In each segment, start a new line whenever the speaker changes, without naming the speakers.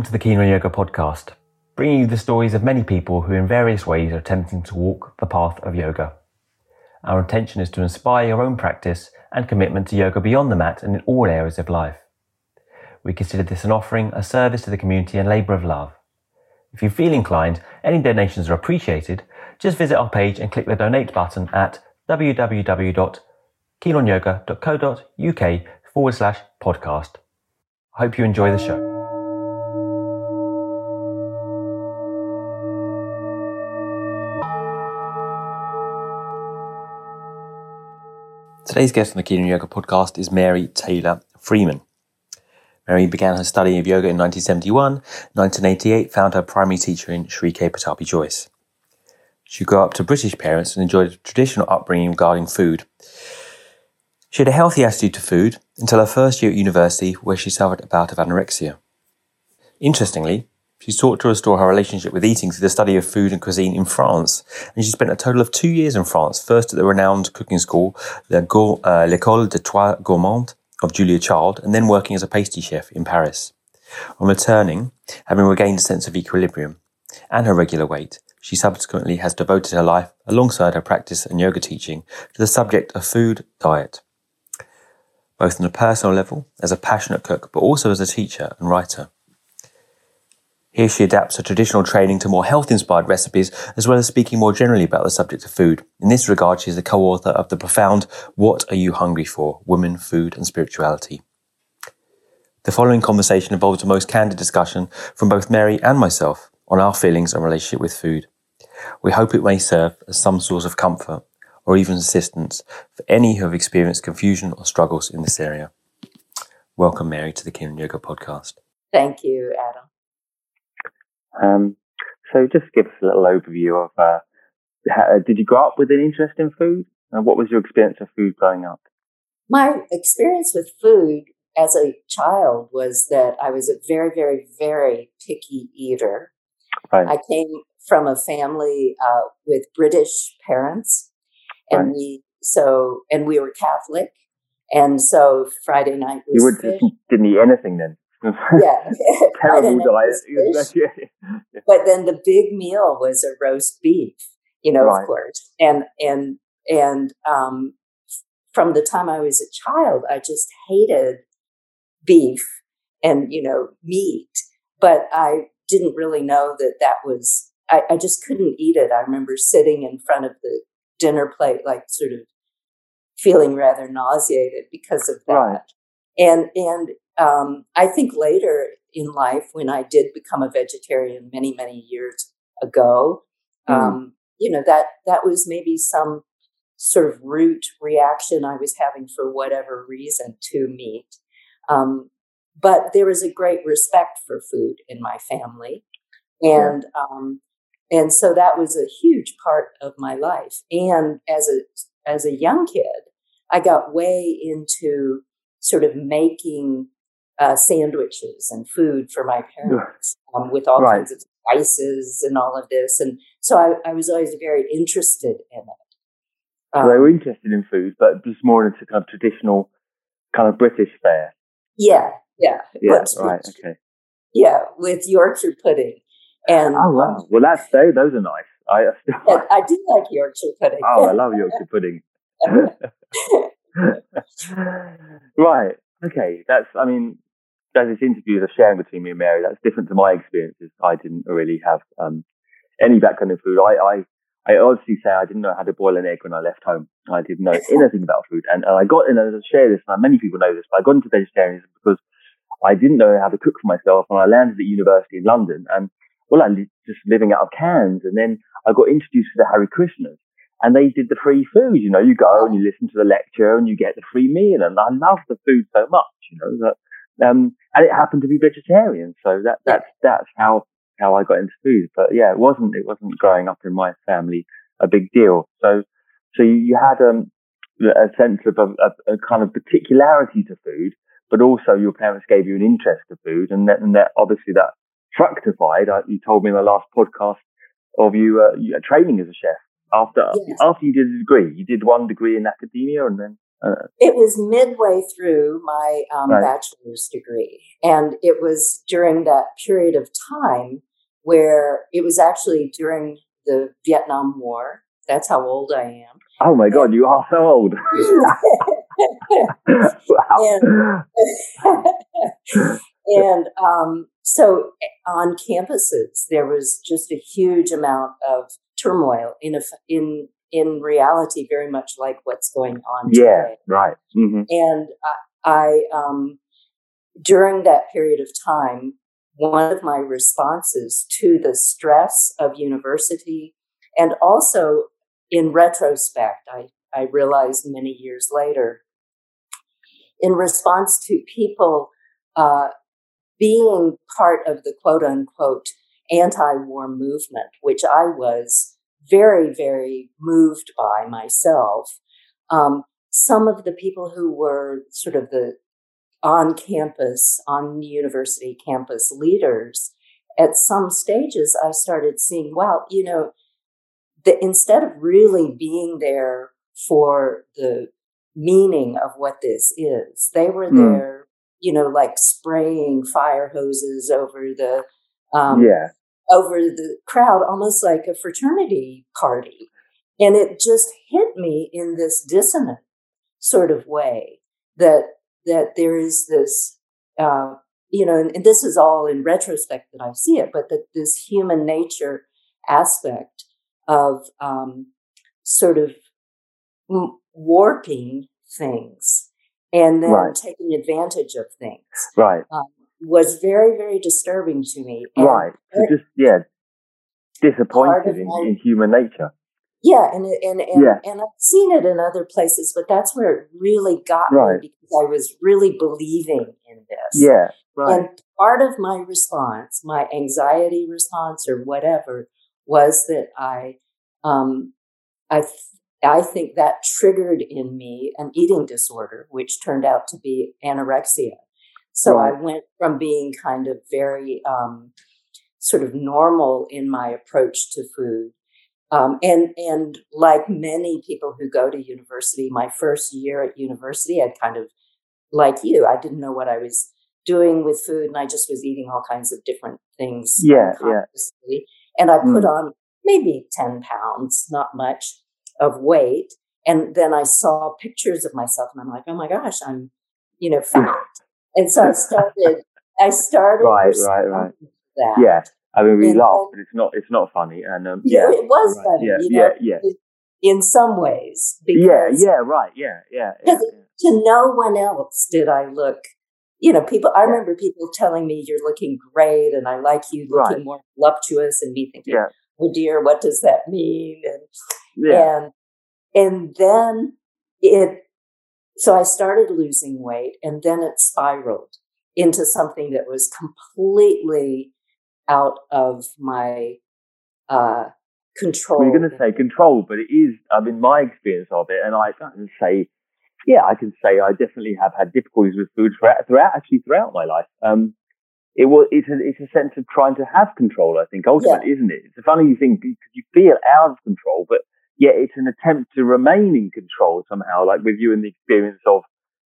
Welcome to the Keen on Yoga podcast, bringing you the stories of many people who in various ways are attempting to walk the path of yoga. Our intention is to inspire your own practice and commitment to yoga beyond the mat and in all areas of life. We consider this an offering, a service to the community and labour of love. If you feel inclined, any donations are appreciated. Just visit our page and click the donate button at www.keenonyoga.co.uk forward slash podcast. I hope you enjoy the show. Today's guest on the Keen Yoga podcast is Mary Taylor Freeman. Mary began her study of yoga in 1971. 1988 found her primary teacher in Sri K. Pattabhi Jois. She grew up to British parents and enjoyed a traditional upbringing regarding food. She had a healthy attitude to food until her first year at university, where she suffered a bout of anorexia. Interestingly, she sought to restore her relationship with eating through the study of food and cuisine in France, and she spent a total of two years in France, first at the renowned cooking school, uh, L'École des Trois Gourmandes of Julia Child, and then working as a pastry chef in Paris. On returning, having regained a sense of equilibrium and her regular weight, she subsequently has devoted her life, alongside her practice and yoga teaching, to the subject of food diet, both on a personal level, as a passionate cook, but also as a teacher and writer. Here she adapts her traditional training to more health inspired recipes, as well as speaking more generally about the subject of food. In this regard, she is the co author of the profound What Are You Hungry For? Women, Food and Spirituality. The following conversation involves a most candid discussion from both Mary and myself on our feelings and relationship with food. We hope it may serve as some source of comfort or even assistance for any who have experienced confusion or struggles in this area. Welcome, Mary, to the Keen Yoga podcast.
Thank you, Adam.
Um, so just give us a little overview of, uh, how, did you grow up with an interest in food? And what was your experience of food growing up?
My experience with food as a child was that I was a very, very, very picky eater. Right. I came from a family uh, with British parents, and right. we so and we were Catholic, and so Friday night was.
You would, didn't eat anything then
yeah,
terrible diet.
But then the big meal was a roast beef, you know, right. of course, and and and um, from the time I was a child, I just hated beef and you know meat, but I didn't really know that that was. I, I just couldn't eat it. I remember sitting in front of the dinner plate, like sort of feeling rather nauseated because of that. Right. And and um, I think later in life, when I did become a vegetarian many, many years ago, mm. um, you know, that, that was maybe some sort of root reaction I was having for whatever reason to meat. Um, but there was a great respect for food in my family. And, um, and so that was a huge part of my life. And as a, as a young kid, I got way into sort of making uh, sandwiches and food for my parents um, with all right. kinds of spices and all of this. And so I, I was always very interested in it.
Um, so they were interested in food, but just more into kind of traditional, kind of British fare.
Yeah, yeah.
Yeah, right, okay.
Yeah, with Yorkshire pudding. And,
oh, wow. Um, well, that's, those, those are nice. I,
I, I do like Yorkshire pudding.
Oh, I love Yorkshire pudding. right. Okay. That's, I mean, as this interview is sharing between me and Mary, that's different to my experiences. I didn't really have um, any background in food. I, I, I honestly say I didn't know how to boil an egg when I left home. I didn't know anything about food. And, and I got, in, and I share this, and many people know this, but I got into vegetarianism because I didn't know how to cook for myself. And I landed at university in London and, well, I li- just living out of cans. And then I got introduced to the Hare Krishnas and they did the free food. You know, you go and you listen to the lecture and you get the free meal. And I love the food so much, you know, that um, and it happened to be vegetarian. So that, that's, that's how, how I got into food. But yeah, it wasn't, it wasn't growing up in my family a big deal. So, so you had, um, a sense of a, a, a kind of particularity to food, but also your parents gave you an interest to food. And that, and that obviously that fructified. Uh, you told me in the last podcast of you, uh, you, training as a chef after, after you did a degree. You did one degree in academia and then
Uh, it was midway through my um, right. bachelor's degree. And it was during that period of time where it was actually during the Vietnam War. That's how old I am.
Oh my God, you are so old.
and, and um, so on campuses, there was just a huge amount of turmoil in a, in in reality, very much like what's going on.
Yeah,
today.
right. Mm-hmm.
And I, I um, during that period of time, one of my responses to the stress of university, and also in retrospect, I, I realized many years later, in response to people uh, being part of the quote unquote anti war movement, which I was very, very moved by myself. Um, some of the people who were sort of the on campus, on university campus leaders, at some stages, I started seeing, wow, you know, that instead of really being there for the meaning of what this is, they were mm. there, you know, like spraying fire hoses over the um,
yeah
over the crowd, almost like a fraternity party. And it just hit me in this dissonant sort of way that that there is this, uh, you know, and, and this is all in retrospect that I see it, but that this human nature aspect of um, sort of warping things and then right. taking advantage of things.
Right.
Um, was very, very disturbing to me.
And right. So just, yeah, disappointed in, my, in, human nature.
Yeah, and and and, yeah. and I've seen it in other places, but that's where it really got right. me because I was really believing in this.
Yeah, right.
And part of my response, my anxiety response, or whatever, was that I, um, I, th- I think that triggered in me an eating disorder, which turned out to be anorexia. So right. I went from being kind of very um, sort of normal in my approach to food. Um, and and like many people who go to university, my first year at university, I kind of like you, I didn't know what I was doing with food, and I just was eating all kinds of different things.
Yeah, yeah.
And I put mm. on maybe ten pounds, not much, of weight. And then I saw pictures of myself, and I'm like, oh my gosh, I'm, you know, fat. And so I started, I started.
Right, right, right. That. Yeah. I mean, we and laugh, but it's not, it's not funny. And, um, yeah.
it was right. funny.
Yeah,
you
know, yeah, yeah.
In some ways.
yeah, yeah, right. Yeah, yeah. yeah,
To no one else did I look you know, people, I remember people telling me you're looking great and I like you looking right. more voluptuous and me thinking, yeah. oh dear, what does that mean? And, yeah. and, and then it so I started losing weight and then it spiraled into something that was completely out of my uh, control.
Well, you're going to say control, but it is, I mean, my experience of it, and I can say, yeah, I can say I definitely have had difficulties with food throughout, throughout actually throughout my life. Um, it was, it's a, it's a sense of trying to have control, I think, ultimately, yeah. isn't it? It's a funny thing because you feel out of control, but yet it's an attempt to remain in control somehow, like with you and the experience of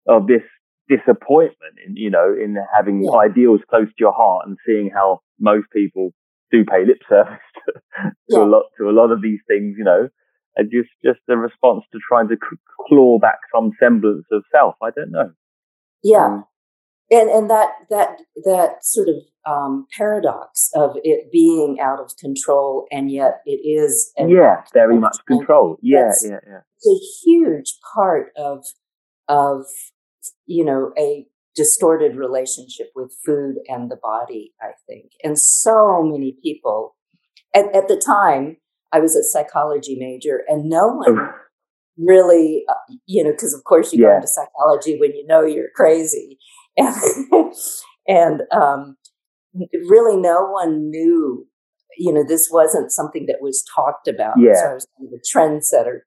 of this disappointment in you know in having yeah. ideals close to your heart and seeing how most people do pay lip service to, to yeah. a lot to a lot of these things, you know, and just just a response to trying to claw back some semblance of self. I don't know.
Yeah, um, and and that that that sort of um, paradox of it being out of control and yet it is
yeah very much control. yeah yeah yeah.
It's a huge part of of you know a distorted relationship with food and the body i think. And so many people at, at the time i was a psychology major and no one really uh, you know because of course you yeah. go into psychology when you know you're crazy and and um, really no one knew, you know, this wasn't something that was talked about.
Yeah.
So I was kind of a trendsetter.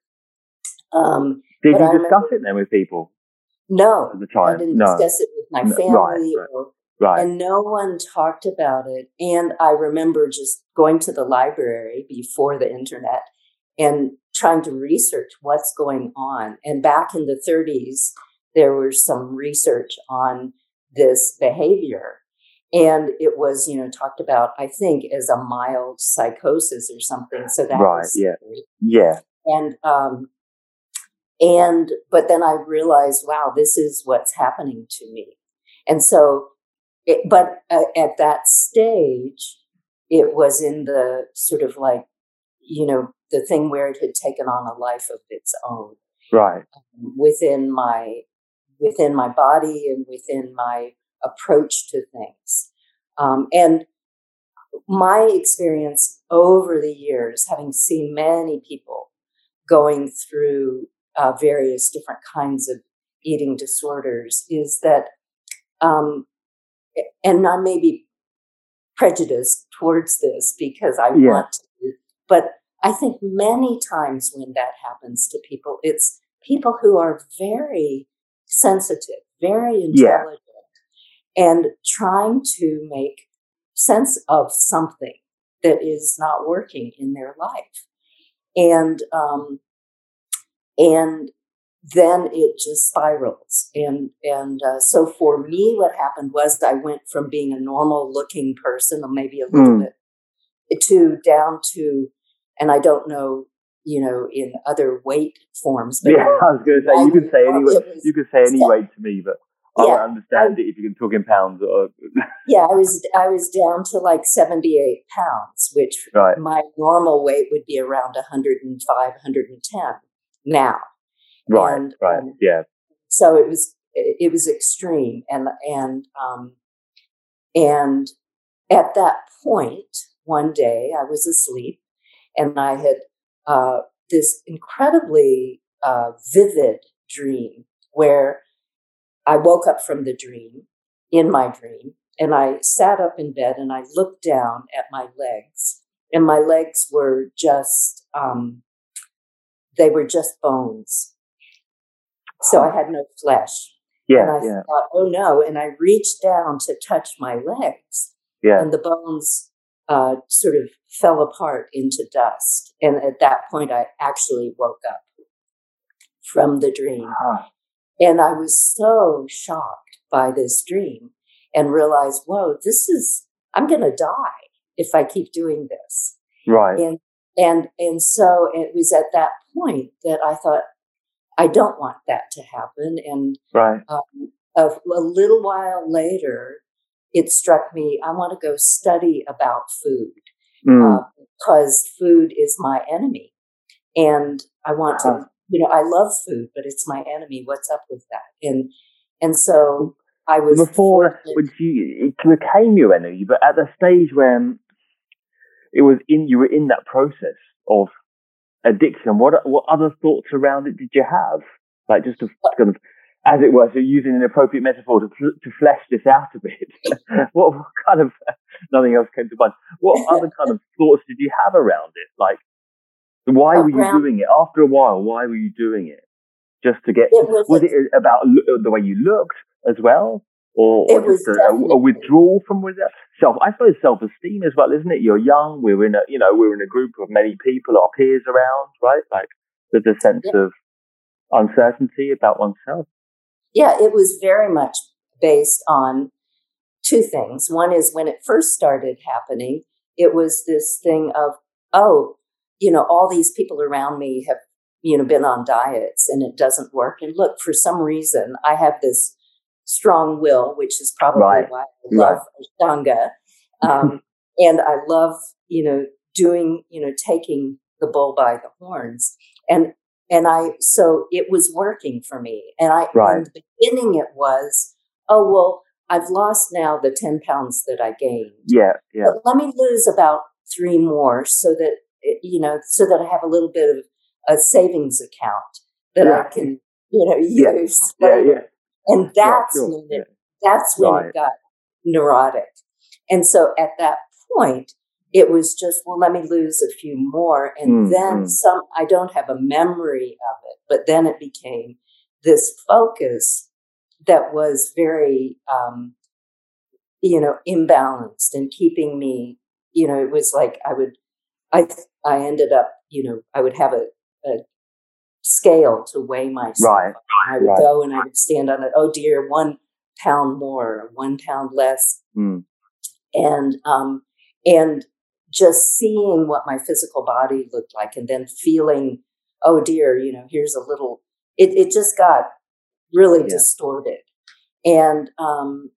Um,
Did you discuss remember, it then with people?
No.
At the time?
I didn't
no.
discuss it with my family.
Right, right.
Or,
right.
And no one talked about it. And I remember just going to the library before the internet and trying to research what's going on. And back in the 30s, there was some research on this behavior. And it was, you know, talked about, I think, as a mild psychosis or something. So that
right,
was
yeah, yeah.
And um, and but then I realized, wow, this is what's happening to me. And so, it, but uh, at that stage, it was in the sort of like, you know, the thing where it had taken on a life of its own,
right,
um, within my within my body and within my approach to things. Um, and my experience over the years, having seen many people going through uh, various different kinds of eating disorders, is that, um, and I may be prejudiced towards this because I yeah. want to, but I think many times when that happens to people, it's people who are very sensitive, very intelligent, yeah. and trying to make sense of something that is not working in their life. And um, and then it just spirals. And and uh, so for me, what happened was I went from being a normal looking person, or maybe a little mm. bit, to down to, and I don't know you know, in other weight forms.
But yeah, I was going to say you could say any weight, you could say any weight to me, but I yeah, understand I, it if you can talk in pounds. Or
yeah, I was I was down to like seventy eight pounds, which right. my normal weight would be around 105, 110 now.
Right, and, right, um, yeah.
So it was it was extreme, and and um, and at that point, one day I was asleep, and I had uh, this incredibly uh, vivid dream where I woke up from the dream in my dream and I sat up in bed and I looked down at my legs and my legs were just um, they were just bones. So I had no flesh.
Yeah,
and I
yeah.
thought, oh no. And I reached down to touch my legs.
Yeah.
And the bones uh, sort of fell apart into dust. And at that point, I actually woke up from the dream. Huh. And I was so shocked by this dream and realized, whoa, this is, I'm going to die if I keep doing this.
Right.
And, and, and so it was at that point that I thought, I don't want that to happen. And
right.
Um, a, a little while later, it struck me I want to go study about food mm. uh, because food is my enemy. And I want to, uh-huh. you know, I love food, but it's my enemy. What's up with that? And and so I was
before when you it became your enemy, but at the stage when it was in you were in that process of addiction. What what other thoughts around it did you have? Like just to kind of as it were, so using an appropriate metaphor to, to flesh this out a bit. what, what, kind of, nothing else came to mind. What other kind of thoughts did you have around it? Like, why were you doing it? After a while, why were you doing it? Just to get, it was, was, it uh, about uh, the way you looked as well? Or, or just a, a, withdrawal from self, I suppose self-esteem as well, isn't it? You're young. We're in a, you know, we're in a group of many people, our peers around, right? Like there's a sense yeah. of uncertainty about oneself
yeah, it was very much based on two things. One is when it first started happening, it was this thing of, oh, you know, all these people around me have, you know, been on diets and it doesn't work. And look, for some reason, I have this strong will, which is probably right. why I love right. Ashtanga. Um, and I love, you know, doing, you know, taking the bull by the horns. And and I, so it was working for me. And I, right. in the beginning, it was, oh, well, I've lost now the 10 pounds that I gained.
Yeah. Yeah.
But let me lose about three more so that, eh, you know, so that I have a little bit of a savings account that yeah. I can, you know, use.
Yeah. yeah, yeah.
And that's sure. when it, that's when right. it got neurotic. And so at that point, it was just, well, let me lose a few more. And mm, then mm. some, I don't have a memory of it, but then it became this focus that was very, um, you know, imbalanced and keeping me, you know, it was like I would, I I ended up, you know, I would have a, a scale to weigh myself.
Right.
I would
right.
go and I would stand on it. Oh dear, one pound more, one pound less,
mm.
and um, and just seeing what my physical body looked like, and then feeling, oh dear, you know, here's a little. It it just got really yeah. distorted, and um,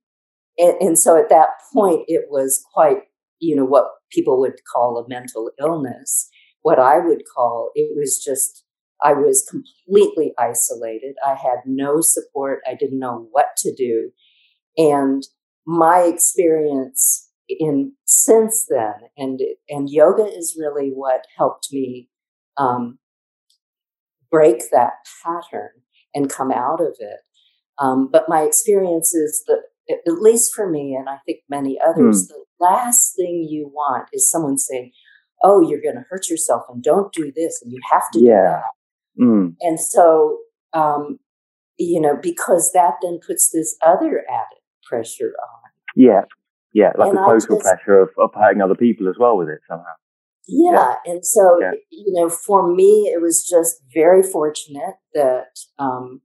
and, and so at that point, it was quite, you know, what people would call a mental illness. What I would call it was just I was completely isolated. I had no support. I didn't know what to do. And my experience in since then, and and yoga is really what helped me um, break that pattern and come out of it. Um, but my experience is that, at least for me, and I think many others, mm. the last thing you want is someone saying, "Oh, you're going to hurt yourself, and don't do this, and you have to
yeah.
do that."
Mm.
And so, um, you know, because that then puts this other added pressure on.
Yeah. Yeah. Like
And
the social
just-
pressure of, of hurting other people as well with it somehow.
Yeah. And so,
Yeah.
you know, for me, it was just very fortunate that um,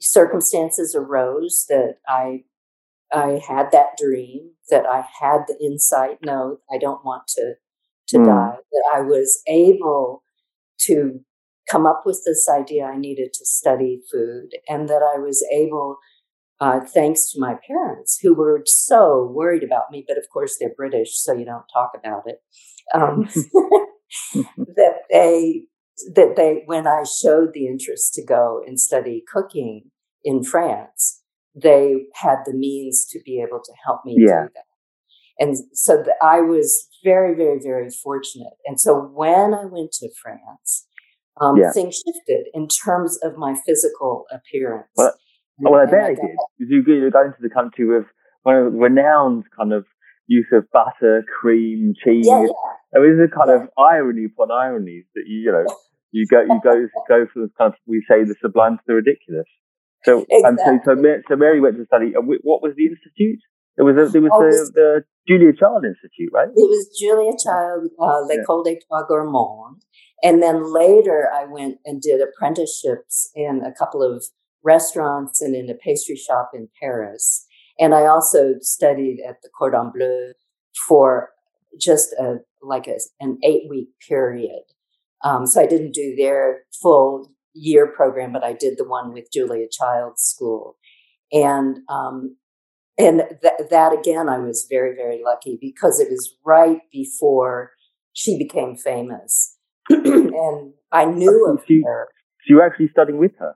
circumstances arose that I I had that dream, that I had the insight, no, I don't want to to
Mm.
die, that I was able to come up with this idea I needed to study food, and that I was able, uh, thanks to my parents who were so worried about me, but of course they're British, so you don't talk about it. Um, that they that they when I showed the interest to go and study cooking in France, they had the means to be able to help me
Yeah.
do that. And so th- I was very, very, very fortunate. And so when I went to France, um,
Yeah.
things shifted in terms of my physical appearance.
Well, well, I
And
bet it did. Because you, you go into the country with one of the renowned kind of use of butter, cream, cheese.
Yeah, yeah.
I mean, kind of irony upon ironies that you, you know, you go, you go, go from the kind of, we say the sublime to the ridiculous. So, um, so, so,
Exactly.
So Mary went to study. What was the institute? It was, a, it was
Oh,
the, the Julia Child Institute, right?
It was Julia Child, uh,
Yeah.
L'École des Trois Gourmandes. And then later I went and did apprenticeships in a couple of restaurants and in a pastry shop in Paris. And I also studied at the Cordon Bleu for just a, like a, an eight week period. Um, so I didn't do their full year program, but I did the one with Julia Child's school. And, um, and th- that again, I was very, very lucky because it was right before she became famous. and I knew of
She-
her.
So you were actually studying with her.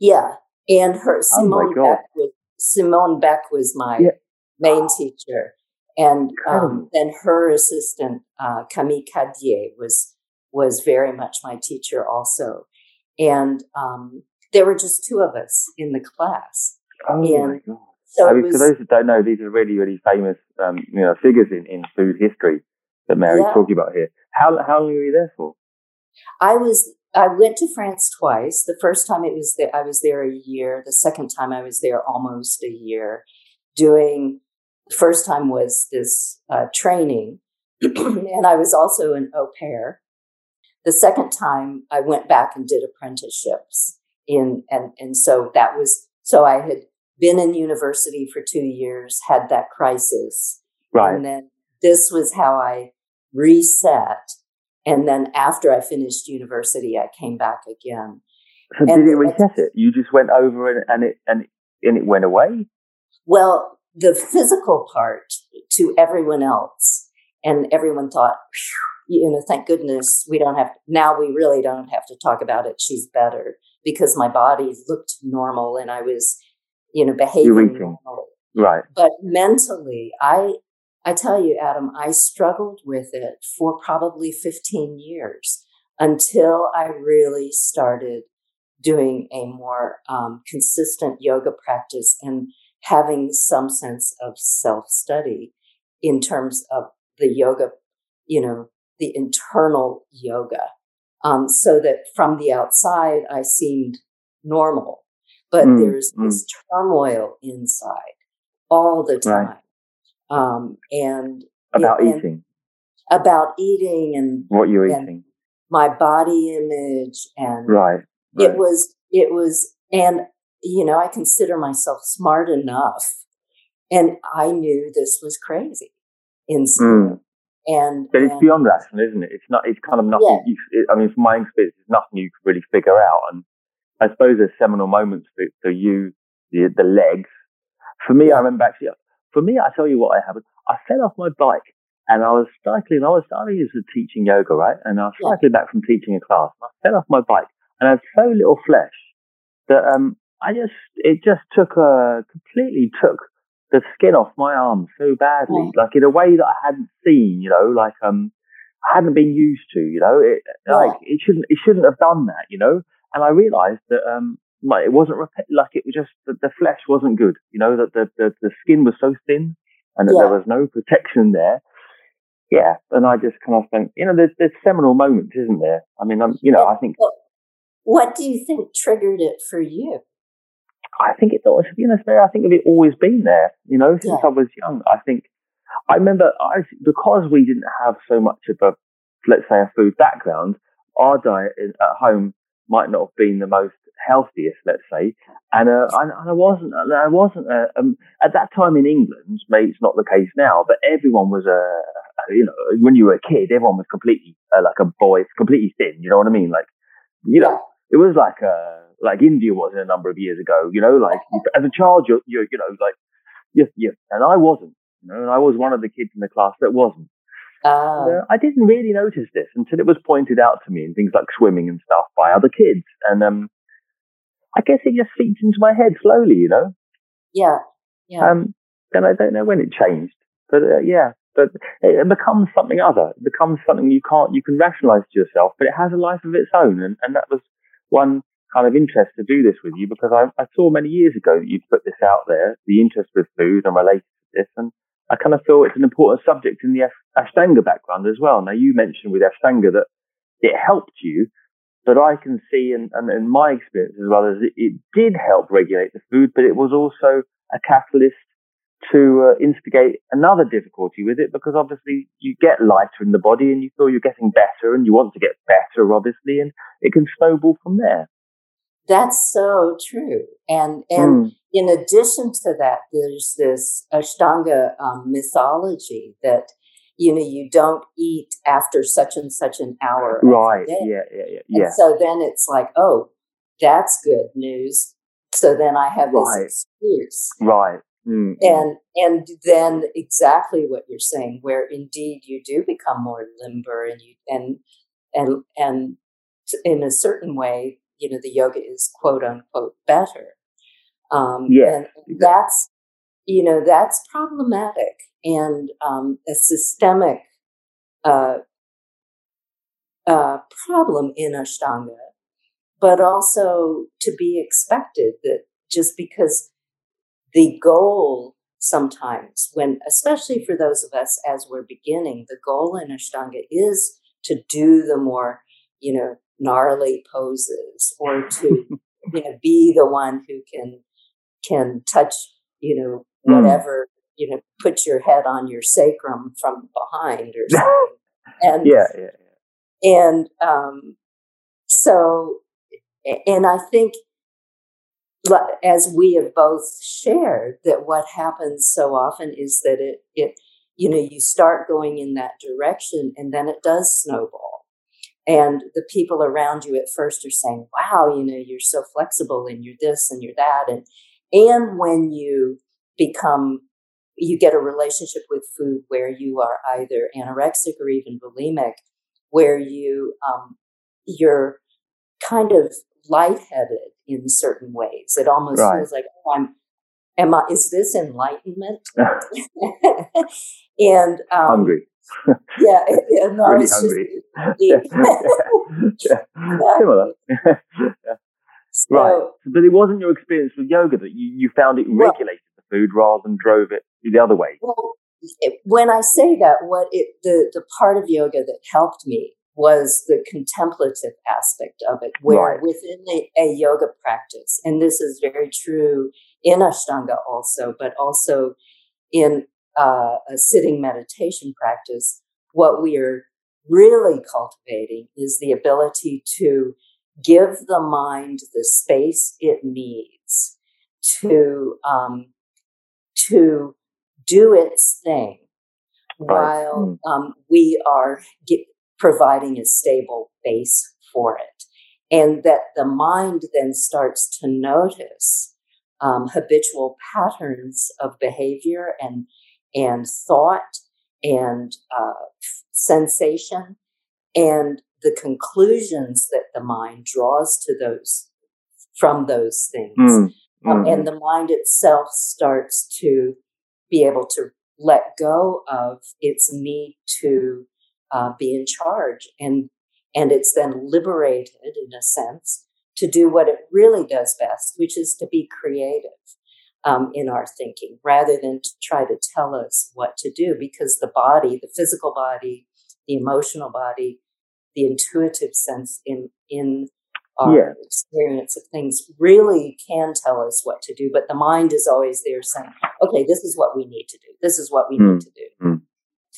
Yeah. And her
Oh
Simone
God.
Beck was Simone Beck was my
Yeah.
main teacher. And um, then her assistant, uh, Camille Cadier, was was very much my teacher also. And um, there were just two of us in the class.
Oh my god!
So
I mean,
was,
for those that don't know, these are really, really famous, um, you know, figures in, in food history that Mary's
Yeah.
talking about here. How how long were you there for?
I was I went to France twice. The first time it was that I was there a year. The second time I was there almost a year. Doing the first time was this uh, training, and I was also an au pair. The second time I went back and did apprenticeships in and and so that was so I had been in university for two years, had that crisis,
Right.
and then this was how I reset. And then after I finished university, I came back again.
So
and
did it reset it? You just went over and, and it and and it went away.
Well, the physical part to everyone else, and everyone thought, "Phew, you know, thank goodness we don't have, now we really don't have to talk about it. She's better because my body looked normal and I was, you know, behaving normally.
Right.
but mentally i i tell you adam i struggled with it for probably 15 years until i really started doing a more um, consistent yoga practice and having some sense of self-study in terms of the yoga you know the internal yoga um, so that from the outside i seemed normal. But
Mm,
there's this turmoil inside all the
Right.
Um, and
About
and-
eating.
about eating and
what you're eating,
my body image, and
right,
right. It was it was, and you know, I consider myself smart enough, and I knew this was crazy in school. Mm. And
but it's and, beyond rational, isn't it? It's not. It's kind of nothing. Yeah. You, it, I mean, from my experience, it's nothing you can really figure out. And I suppose there's seminal moments for, for you, the, the legs. For me, yeah. I remember actually. For me, I tell you what I happened. I fell off my bike and I was cycling. I was I used to teaching yoga, right? And I was cycling back from teaching a class. I fell off my bike and I had so little flesh that um I just it just took a completely took the skin off my arm so badly, like in a way that I hadn't seen, you know, like um, I hadn't been used to, you know, it, yeah. like it shouldn't, it shouldn't have done that, you know. And I realised that um, like it wasn't like it was just that the flesh wasn't good, you know, that the the, the skin was so thin and that yeah. there was no protection there. Yeah, and I just kind of think, you know, there's there's seminal moments, isn't there? I mean, I'm, you know, I think.
What do you think triggered it for you?
I think it's always, you know, I think it's always been there, you know, since yeah. I was young. I think, I remember I, because we didn't have so much of a, let's say, a food background, our diet at home might not have been the most healthiest, let's say. And, uh, and I wasn't, I wasn't, uh, um, at that time in England, maybe it's not the case now, but everyone was, a, uh, you know, when you were a kid, everyone was completely, uh, like a boy, completely thin, you know what I mean? Like, you know, it was like, uh, like India was a number of years ago. You know, like as a child, you're, you're you know, like yes, yes, and I wasn't. You know, and I was one of the kids in the class that wasn't. Uh, uh, I didn't really notice this until it was pointed out to me in things like swimming and stuff by other kids, and um, I guess it just seeped into my head slowly. You know.
Yeah. Yeah.
Um, and I don't know when it changed, but uh, yeah, but it becomes something other. It becomes something you can't, you can rationalize to yourself, but it has a life of its own. And, and that was one kind of interest to do this with you because I, I saw many years ago that you'd put this out there, the interest with food and related to this. And I kind of feel it's an important subject in the Ashtanga background as well. Now, you mentioned with Ashtanga that it helped you, but I can see, and, and in my experience as well, as it, it, did help regulate the food, but it was also a catalyst to uh, instigate another difficulty with it because obviously you get lighter in the body and you feel you're getting better and you want to get better, obviously, and it can snowball from there.
That's so true. And and mm. in addition to that, there's this Ashtanga um, mythology that you know you don't eat after such and such an hour.
Right. Yeah. Yeah. Yeah. yeah.
so then it's like, oh, that's good news. So then I have this right. excuse.
Right. Mm.
And and then exactly what you're saying, where indeed you do become more limber, and you and and and in a certain way you know the yoga is quote unquote better um
yeah
and that's you know that's problematic and um a systemic uh uh problem in ashtanga but also to be expected that just because the goal sometimes when especially for those of us as we're beginning the goal in ashtanga is to do the more you know gnarly poses or to you know be the one who can can touch you know. Whatever mm. you know put your head on your sacrum from behind or something and
yeah, yeah,
yeah. and um so and i think as we have both shared that what happens so often is that it it you know you start going in that direction and then it does snowball and the people around you at first are saying wow you know you're so flexible and you're this and you're that and and when you become you get a relationship with food where you are either anorexic or even bulimic where you um, you're kind of lightheaded in certain ways it almost right. feels like oh, i'm am i is this enlightenment and um,
hungry
yeah, yeah, no, really hungry.
Yeah. Similar. yeah. So, right. But it wasn't your experience with yoga that you, you found it well, regulated food rather than drove it the other way.
Well, when I say that, what it the the part of yoga that helped me was the contemplative aspect of it, where right. within a, a yoga practice, and this is very true in Ashtanga also, but also in uh, a sitting meditation practice, what we are really cultivating is the ability to give the mind the space it needs to um, to do its thing while hmm. um, we are get, providing a stable base for it. And that the mind then starts to notice um, habitual patterns of behavior and, and thought and uh, sensation and the conclusions that the mind draws to those from those things. Mm. Um, and mm-hmm. the mind itself starts to be able to let go of its need to uh, be in charge and and it's then liberated in a sense to do what it really does best which is to be creative um, in our thinking rather than to try to tell us what to do because the body the physical body the emotional body the intuitive sense in in our yeah. experience of things really can tell us what to do, but the mind is always there saying, okay, this is what we need to do. This is what we mm. need to do. Mm.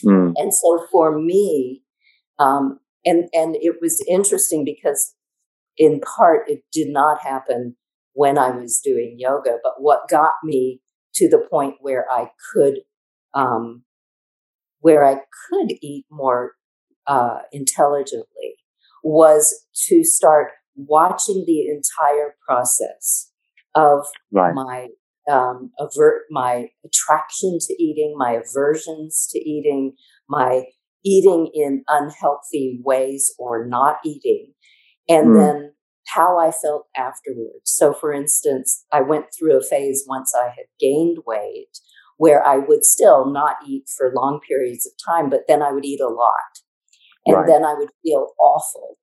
Mm. And so for me, um, and, and it was interesting because in part it did not happen when I was doing yoga, but what got me to the point where I could, um, where I could eat more uh, intelligently was to start watching the entire process of right. my um, avert my attraction to eating, my aversions to eating, my eating in unhealthy ways or not eating, and mm. then how I felt afterwards. So, for instance, I went through a phase once I had gained weight where I would still not eat for long periods of time, but then I would eat a lot. And right. then I would feel awful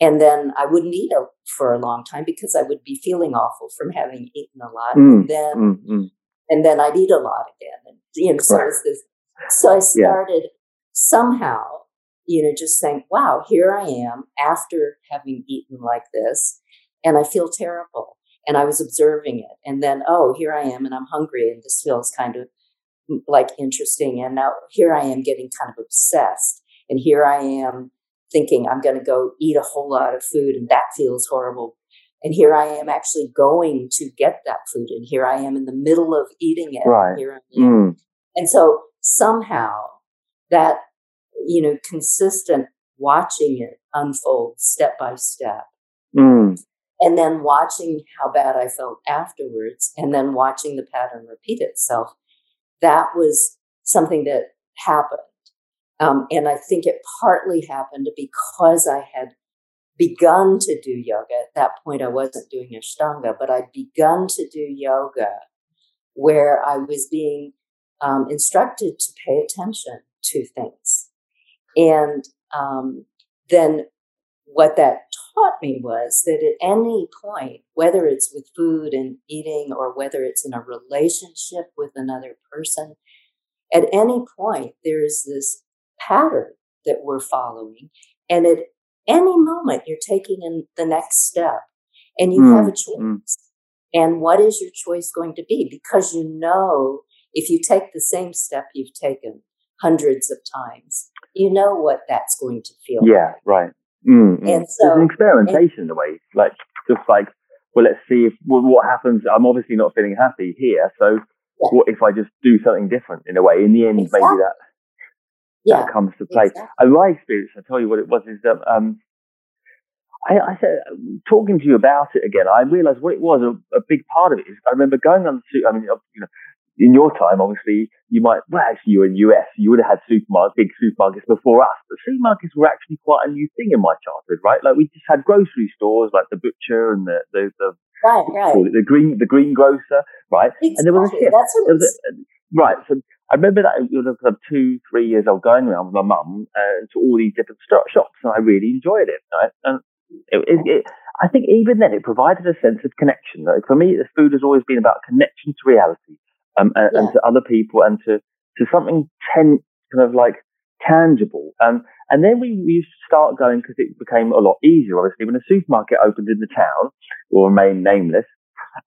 and then I wouldn't eat a, for a long time because I would be feeling awful from having eaten a lot. Mm, and then, mm, mm. and then I'd eat a lot again. And, you know, so, right. this, so I started yeah. somehow, you know, just saying, wow, here I am after having eaten like this and I feel terrible. And I was observing it. And then, oh, here I am and I'm hungry and this feels kind of mm, like interesting. And now here I am getting kind of obsessed. And here I am thinking I'm going to go eat a whole lot of food and that feels horrible. And here I am actually going to get that food. And here I am in the middle of eating it.
Right.
Mm. And so somehow that, you know, consistent watching it unfold step by step. Mm. And then watching how bad I felt afterwards, and then watching the pattern repeat itself. That was something that happened um, and I think it partly happened because I had begun to do yoga. At that point, I wasn't doing Ashtanga, but I'd begun to do yoga where I was being um, instructed to pay attention to things. And um, then what that taught me was that at any point, whether it's with food and eating or whether it's in a relationship with another person, at any point, there's this pattern that we're following. And at any moment, you're taking in the next step and you mm, have a mm. choice. Mm. And what is your choice going to be? Because you know, if you take the same step you've taken hundreds of times, you know what that's going to feel
yeah, like. right. Mm, mm, and so, an experimentation in a way. Like, just like, well, let's see if well, what happens. I'm obviously not feeling happy here. So, yeah. what if I just do something different in a way? In the end, exactly. maybe that yeah, that comes to play. Exactly. And my experience, I tell you what it was, is that um, I, I, said, talking to you about it again, I realized what it was. A, a big part of it is I remember going on the, I mean, you know, in your time, obviously, you might, well, actually, you were in the US, you would have had supermarkets, big supermarkets before us, but supermarkets were actually quite a new thing in my childhood, right? Like we just had grocery stores like the butcher and the, the, the
right, right.
the green, the greengrocer, right?
Exactly. And there was a shift. That's what
a, right. So I remember that it was kind of two, three years old going around with my mum uh, to all these different shops, and I really enjoyed it. Right? And it, it, it, I think even then it provided a sense of connection. Like for me, the food has always been about connection to reality, um, and, yeah. and, to other people, and to to something ten, kind of like tangible. Um, and then we, we used to start going because it became a lot easier. Obviously, when a supermarket opened in the town, will remain nameless,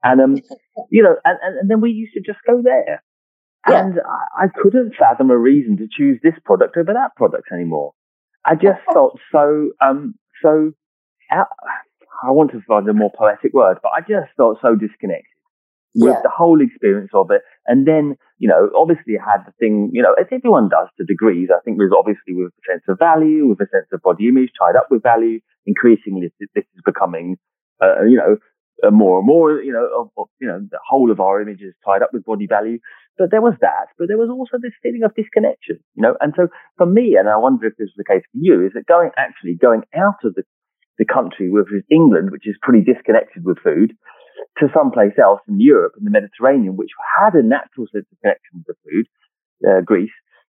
and um, you know, and, and, and then we used to just go there Yeah. And I, I couldn't fathom a reason to choose this product over that product anymore. I just felt so, um, so out, I want to find a more poetic word, but I just felt so disconnected with the whole experience of it. And then, you know, obviously I had the thing, you know, as everyone does to degrees, I think there's obviously with a sense of value, with a sense of body image tied up with value, increasingly this, this is becoming, uh, you know, uh, more and more, you know, of, of, you know, the whole of our image is tied up with body value. But there was that, but there was also this feeling of disconnection, you know. And so for me, and I wonder if this is the case for you, is that going actually going out of the the country, which is England, which is pretty disconnected with food, to someplace else in Europe and the Mediterranean, which had a natural sense of connection with the food, uh, Greece.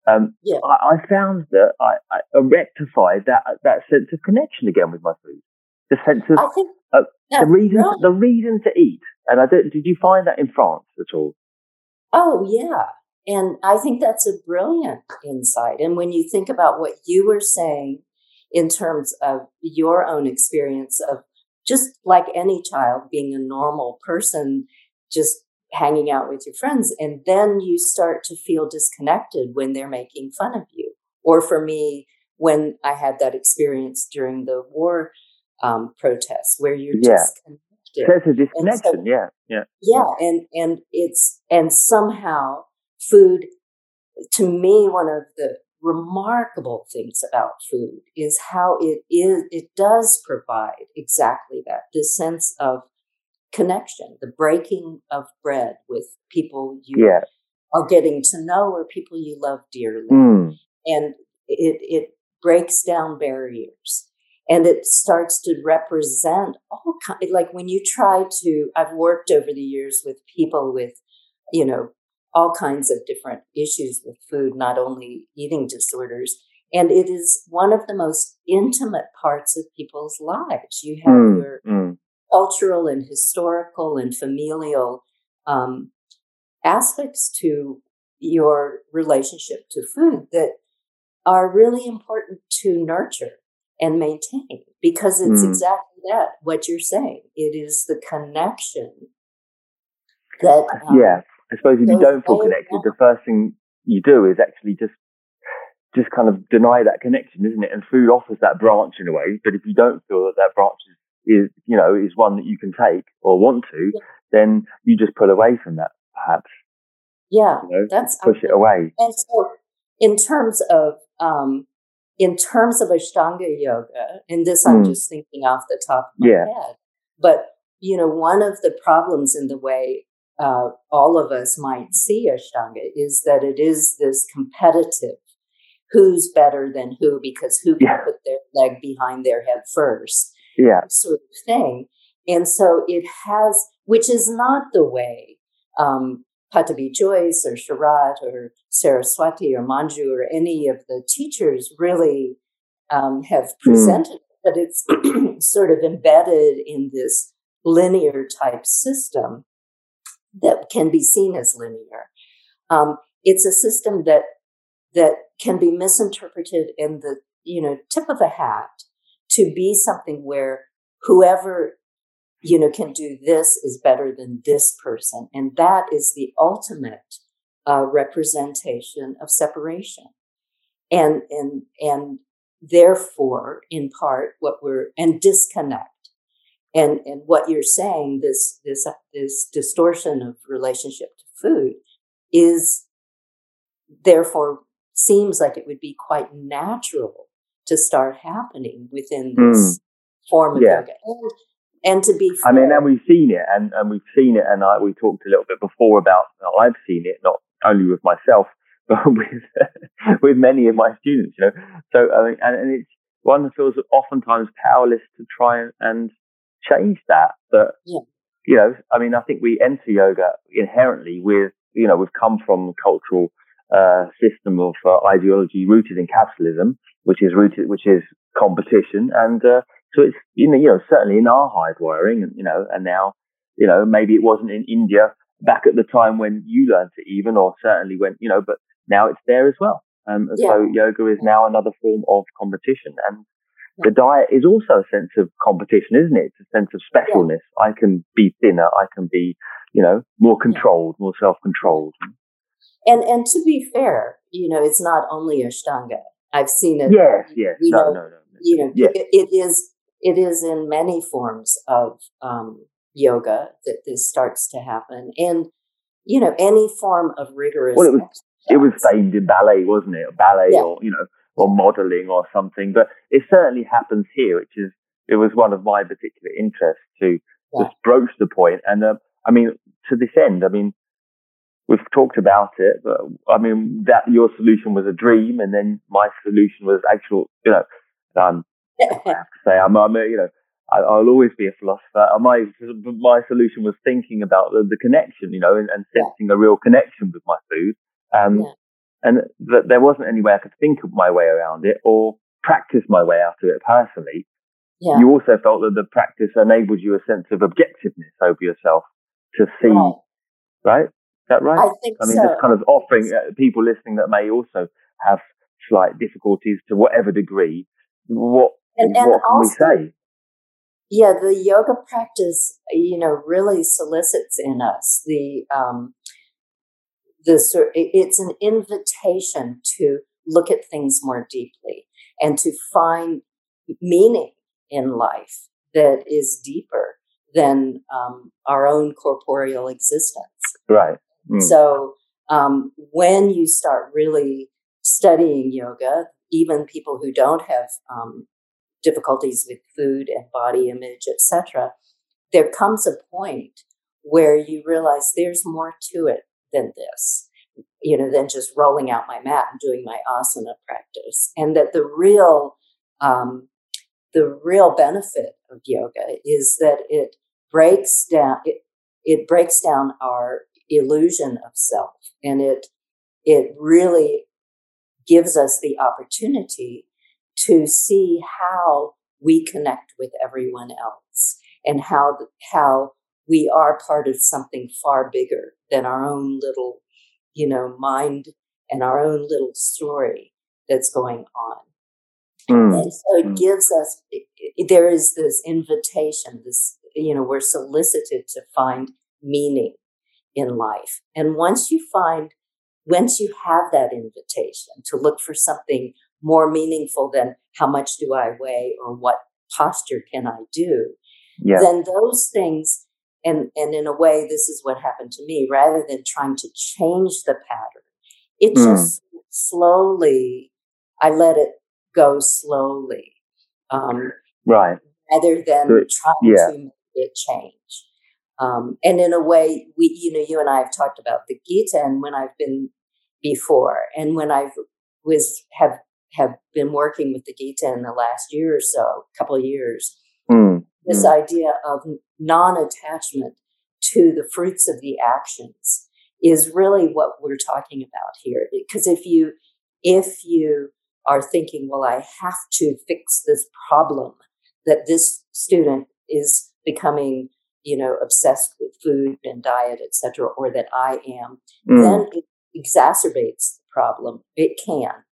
Um, yeah. I, I, found that I, I, rectified that that sense of connection again with my food, the sense of uh, the reason right. the reason to eat. And I don't, did you find that in France at all?
Oh yeah, and I think that's a brilliant insight. And when you think about what you were saying in terms of your own experience of just like any child being a normal person, just hanging out with your friends. And then you start to feel disconnected when they're making fun of you. Or for me, when I had that experience during the war um, protests, where you're yeah. disconnected.
There's a disconnection, so, yeah, yeah,
yeah, and and it's and somehow food, to me, one of the remarkable things about food is how it is it does provide exactly that this sense of connection the breaking of bread with people you yeah. are getting to know or people you love dearly mm. and it it breaks down barriers and it starts to represent all kind like when you try to i've worked over the years with people with you know all kinds of different issues with food, not only eating disorders. And it is one of the most intimate parts of people's lives. You have mm, your mm. cultural and historical and familial um, aspects to your relationship to food that are really important to nurture and maintain because it's mm. exactly that what you're saying it is the connection that
um, yeah I suppose if you don't feel connected, the first thing you do is actually just just kind of deny that connection, isn't it? And food offers that branch in a way. But if you don't feel that that branch is, is you know, is one that you can take or want to, yeah. then you just pull away from that, perhaps.
Yeah,
you know, that's push it away.
And so, in terms of um, in terms of Ashtanga yoga, and this I'm mm. just thinking off the top of my yeah. head, but you know, one of the problems in the way uh, all of us might see Ashtanga is that it is this competitive who's better than who because who can yeah. put their leg behind their head first
yeah
sort of thing and so it has which is not the way um, Pattabhi Jois or Sharat or Saraswati or Manju or any of the teachers really um, have hmm. presented, mm. but it's sort of embedded in this linear type system that can be seen as linear. Um, it's a system that that can be misinterpreted in the you know tip of a hat to be something where whoever you know can do this is better than this person, and that is the ultimate uh, representation of separation, and and and therefore, in part, what we're and disconnect and and what you're saying this this this distortion of relationship to food is therefore seems like it would be quite natural to start happening within this mm. form of yeah. yoga and, and to be
fair, I mean and we've seen it and, and we've seen it and I, we talked a little bit before about I've seen it not only with myself but with with many of my students you know so I mean and, and it's one feels oftentimes powerless to try and change that. But, yeah. you know, I mean, I think we enter yoga inherently with, you know, we've come from a cultural uh, system of uh, ideology rooted in capitalism, which is rooted, which is competition. And, uh, so it's, you know, you know, certainly in our hide wiring, you know, and now, you know, maybe it wasn't in India back at the time when you learned it even, or certainly when, you know, but now it's there as well. Um, yeah. So yoga is now another form of competition. And the diet is also a sense of competition, isn't it? It's a sense of specialness. Yeah. I can be thinner. I can be, you know, more controlled, more self-controlled.
and and to be fair, you know, it's not only Ashtanga. I've seen it.
Yes, yes. You no, know, no, no, no.
You know, yes. it, it is it is in many forms of um, yoga that this starts to happen, and you know, any form of rigorous.
Well, it was it was famed in ballet, wasn't it? Ballet, yeah. or you know, or modeling, or something. But it certainly happens here, which is it was one of my particular interests to yeah. just broach the point. And uh, I mean, to this end, I mean, we've talked about it, but I mean, that your solution was a dream, and then my solution was actual. You know, um, I have to say, I'm, I'm a, you know, I, will always be a philosopher. My my solution was thinking about the, the connection, you know, and, and sensing yeah. a real connection with my food. Um, yeah. And that there wasn't any way I could think of my way around it or practice my way out of it personally. Yeah. You also felt that the practice enabled you a sense of objectiveness over yourself to see, right? right? Is that right?
I think
I mean,
so.
just kind of offering uh, people listening that may also have slight difficulties to whatever degree. What and, and what can also, we say?
Yeah, the yoga practice, you know, really solicits in us the um, the sort it's an invitation to look at things more deeply and to find meaning in life that is deeper than um, our own corporeal existence.
Right. Mm.
So um, when you start really studying yoga, even people who don't have um, difficulties with food and body image, etc., there comes a point where you realize there's more to it than this, you know, than just rolling out my mat and doing my asana practice, and that the real um, the real benefit of yoga is that it breaks down it, it breaks down our illusion of self and it it really gives us the opportunity to see how we connect with everyone else and how how we are part of something far bigger than our own little you know mind and our own little story that's going on mm. and so it mm. gives us there is this invitation this you know we're solicited to find meaning in life and once you find once you have that invitation to look for something more meaningful than how much do I weigh or what posture can I do, yeah. then those things, and, and in a way, this is what happened to me, rather than trying to change the pattern, it mm. just slowly, I let it go slowly. Um,
right.
Rather than so trying yeah. to make it change. Um, and in a way, we, you know, you and I have talked about the Gita, and when I've been before, and when I was have have been working with the Gita in the last year or so, couple of years. Mm. This mm. idea of non-attachment to the fruits of the actions is really what we're talking about here. Because if you if you are thinking, well, I have to fix this problem that this student is becoming, you know, obsessed with food and diet, etc., or that I am, mm. then it exacerbates the problem. It can.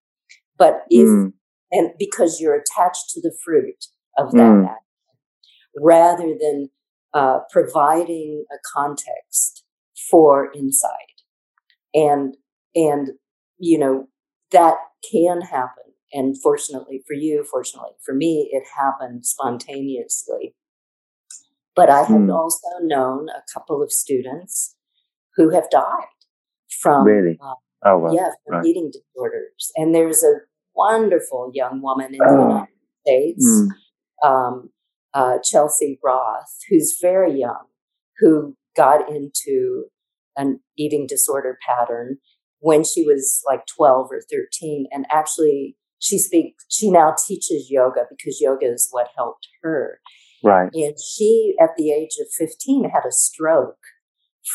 But if, mm. and because you're attached to the fruit of that mm. action, rather than uh, providing a context for insight. And, and, you know, that can happen. And fortunately for you, fortunately for me, it happened spontaneously. But I have mm. also known a couple of students who have died from
really?
Uh,
Oh, well,
yeah, right. eating disorders. And there's a wonderful young woman in the oh. United States, mm. um, uh, Chelsea Roff, who's very young, who got into an eating disorder pattern when she was like 12 or 13. And actually, she speaks, she now teaches yoga because yoga is what helped her.
Right.
And she, at the age of 15, had a stroke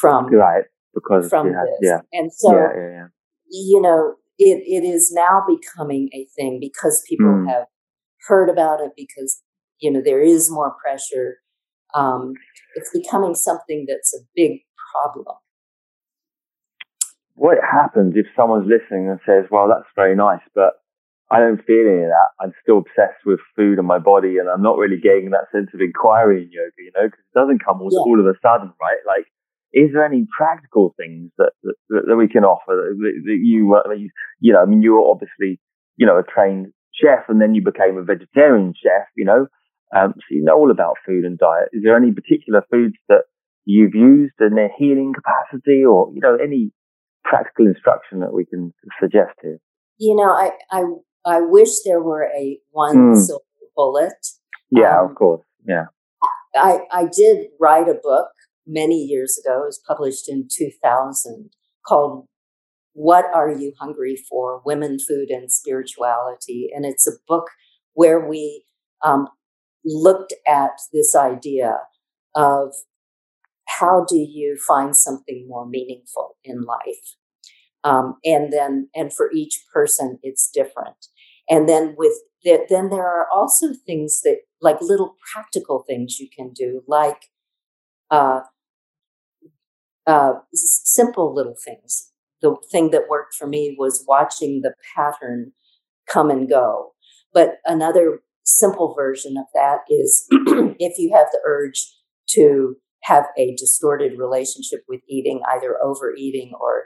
from.
Right. Because
from
had,
this.
yeah.
And so,
yeah, yeah, yeah
you know, it, it is now becoming a thing because people mm. have heard about it because, you know, there is more pressure. Um, it's becoming something that's a big problem.
What happens if someone's listening and says, well, that's very nice, but I don't feel any of that. I'm still obsessed with food and my body, and I'm not really getting that sense of inquiry in yoga, you know, because it doesn't come all, yeah. all of a sudden, right? Like is there any practical things that that, that we can offer that, that you, uh, you know, I mean, you were obviously, you know, a trained chef, and then you became a vegetarian chef, you know, um, so you know all about food and diet. Is there any particular foods that you've used in their healing capacity, or you know, any practical instruction that we can suggest here?
You know, I I I wish there were a one mm. silver bullet.
Yeah, um, of course. Yeah.
I I did write a book many years ago. It was published in 2000 called What Are You Hungry For? Women, Food, and Spirituality. And it's a book where we um, looked at this idea of how do you find something more meaningful in life? Um, and then, and for each person, it's different. And then with that, then there are also things that, like little practical things you can do, like uh, uh, simple little things. The thing that worked for me was watching the pattern come and go. But another simple version of that is if you have the urge to have a distorted relationship with eating, either overeating or,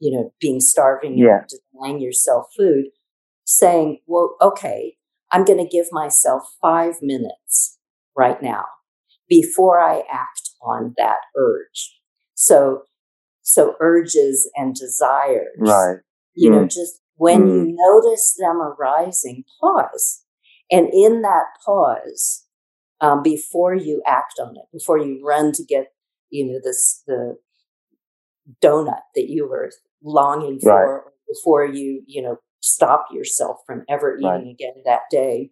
you know, being starving yeah. and denying yourself food, saying, well, okay, I'm going to give myself five minutes right now before I act on that urge. So, so urges and desires,
right?
You mm. know, just when mm. you notice them arising, pause. And in that pause, um, before you act on it, before you run to get, you know, this, the donut that you were longing for, right. before you, you know, stop yourself from ever eating right. again that day,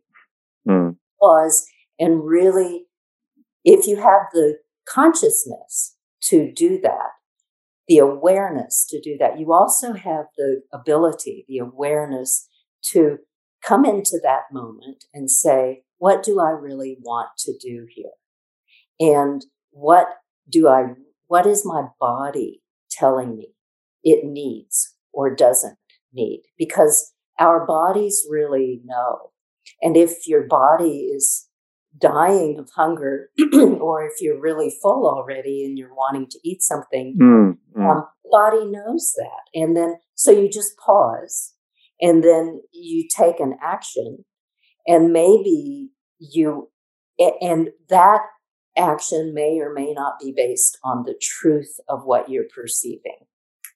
mm. pause and really, if you have the consciousness to do that, the awareness to do that. You also have the ability, the awareness to come into that moment and say, what do I really want to do here? And what do I, what is my body telling me it needs or doesn't need? Because our bodies really know. And if your body is dying of hunger or if you're really full already and you're wanting to eat something, mm, mm. Um, body knows that. And then, so you just pause and then you take an action and maybe you, and that action may or may not be based on the truth of what you're perceiving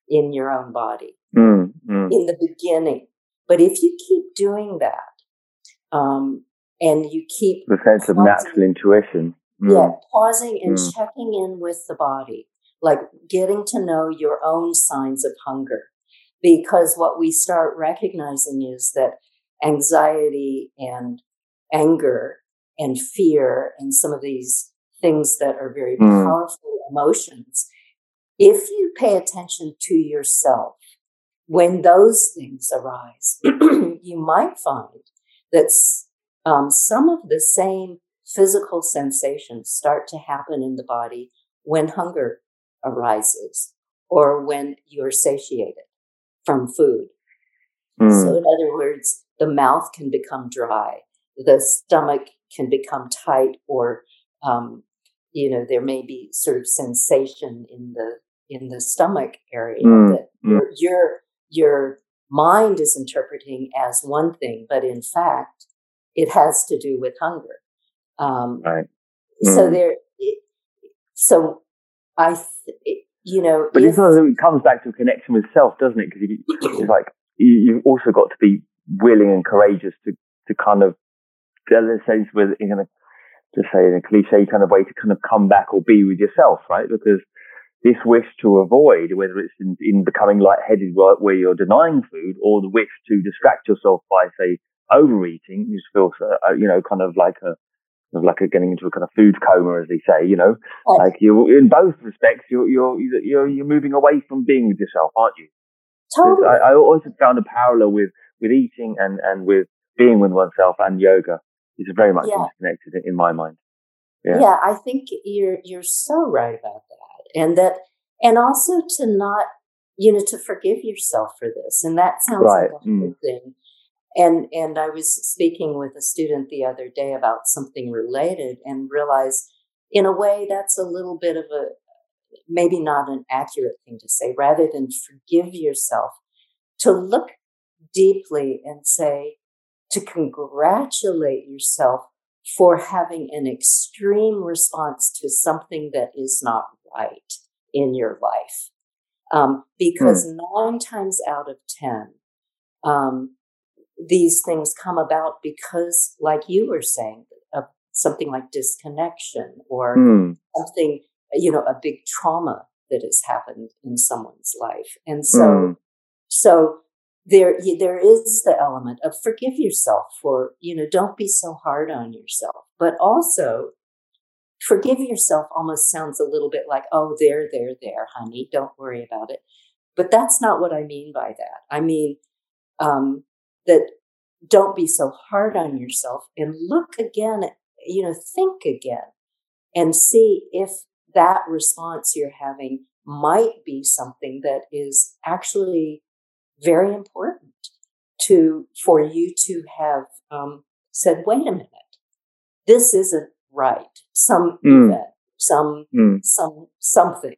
in your own body mm, mm. in the beginning. But if you keep doing that, um, and you keep
the sense pausing, of natural intuition.
Mm. Yeah, pausing and mm. checking in with the body, like getting to know your own signs of hunger. Because what we start recognizing is that anxiety and anger and fear and some of these things that are very mm. powerful emotions, if you pay attention to yourself, when those things arise, you might find that um, some of the same physical sensations start to happen in the body when hunger arises or when you're satiated from food. Mm. So, in other words, the mouth can become dry, the stomach can become tight, or um, you know there may be sort of sensation in the in the stomach area mm. that mm. Your, your your mind is interpreting as one thing, but in fact, it has to do with hunger. Um, right. Mm. So there, it, so I, it, you know,
but if, it comes back to a connection with self, doesn't it? Because it's like you, have also got to be willing and courageous to to kind of get a sense with in a to say in a cliche kind of way to kind of come back or be with yourself, right? Because this wish to avoid, whether it's in, in becoming lightheaded where, where you're denying food or the wish to distract yourself by, say, overeating, you just feel, uh, you know, kind of like a, like a getting into a kind of food coma, as they say, you know, oh. like you in both respects, you're, you're, you're, you're moving away from being with yourself, aren't you?
Totally.
I, I always found a parallel with, with eating and, and with being with oneself and yoga is very much yeah. interconnected in, in my mind.
Yeah. yeah, I think you're, you're so right about that. And that, and also to not, you know, to forgive yourself for this. And that sounds right. like a whole mm. thing and and i was speaking with a student the other day about something related and realized in a way that's a little bit of a maybe not an accurate thing to say, rather than forgive yourself, to look deeply and say, to congratulate yourself for having an extreme response to something that is not right in your life. Um, because hmm. nine times out of 10, um, these things come about because, like you were saying, uh, something like disconnection or hmm. something, you know, a big trauma that has happened in someone's life. And so, hmm. so there there is the element of forgive yourself for you know don't be so hard on yourself but also forgive yourself almost sounds a little bit like oh there there there honey don't worry about it but that's not what i mean by that i mean um, that don't be so hard on yourself and look again you know think again and see if that response you're having might be something that is actually very important to for you to have um, said, "Wait a minute, this isn't right." Some mm. event, some mm. some something,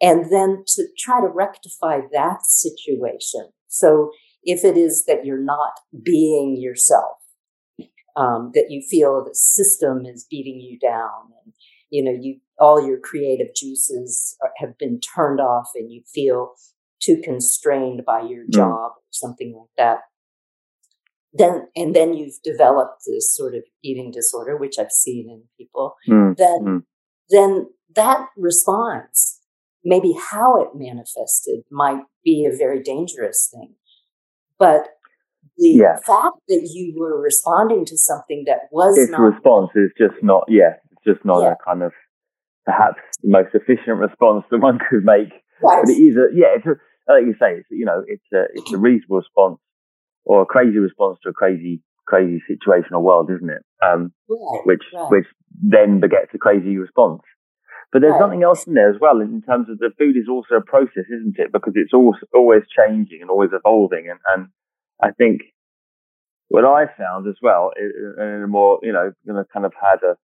and then to try to rectify that situation. So if it is that you're not being yourself, um, that you feel the system is beating you down, and you know you all your creative juices are, have been turned off, and you feel too constrained by your mm. job or something like that then and then you've developed this sort of eating disorder which i've seen in people mm. then mm. then that response maybe how it manifested might be a very dangerous thing but the fact that you were responding to something that was
its
not
response is just not yeah it's just not yeah. a kind of perhaps the most efficient response that one could make right. but it is a yeah it's a like you say, it's, you know, it's a, it's a reasonable response or a crazy response to a crazy, crazy situation or world, isn't it? Um, right, which, right. which then begets a crazy response. But there's something else in there as well in terms of the food is also a process, isn't it? Because it's always, always changing and always evolving. And, and I think what I found as well, in a more, you know, kind of had a,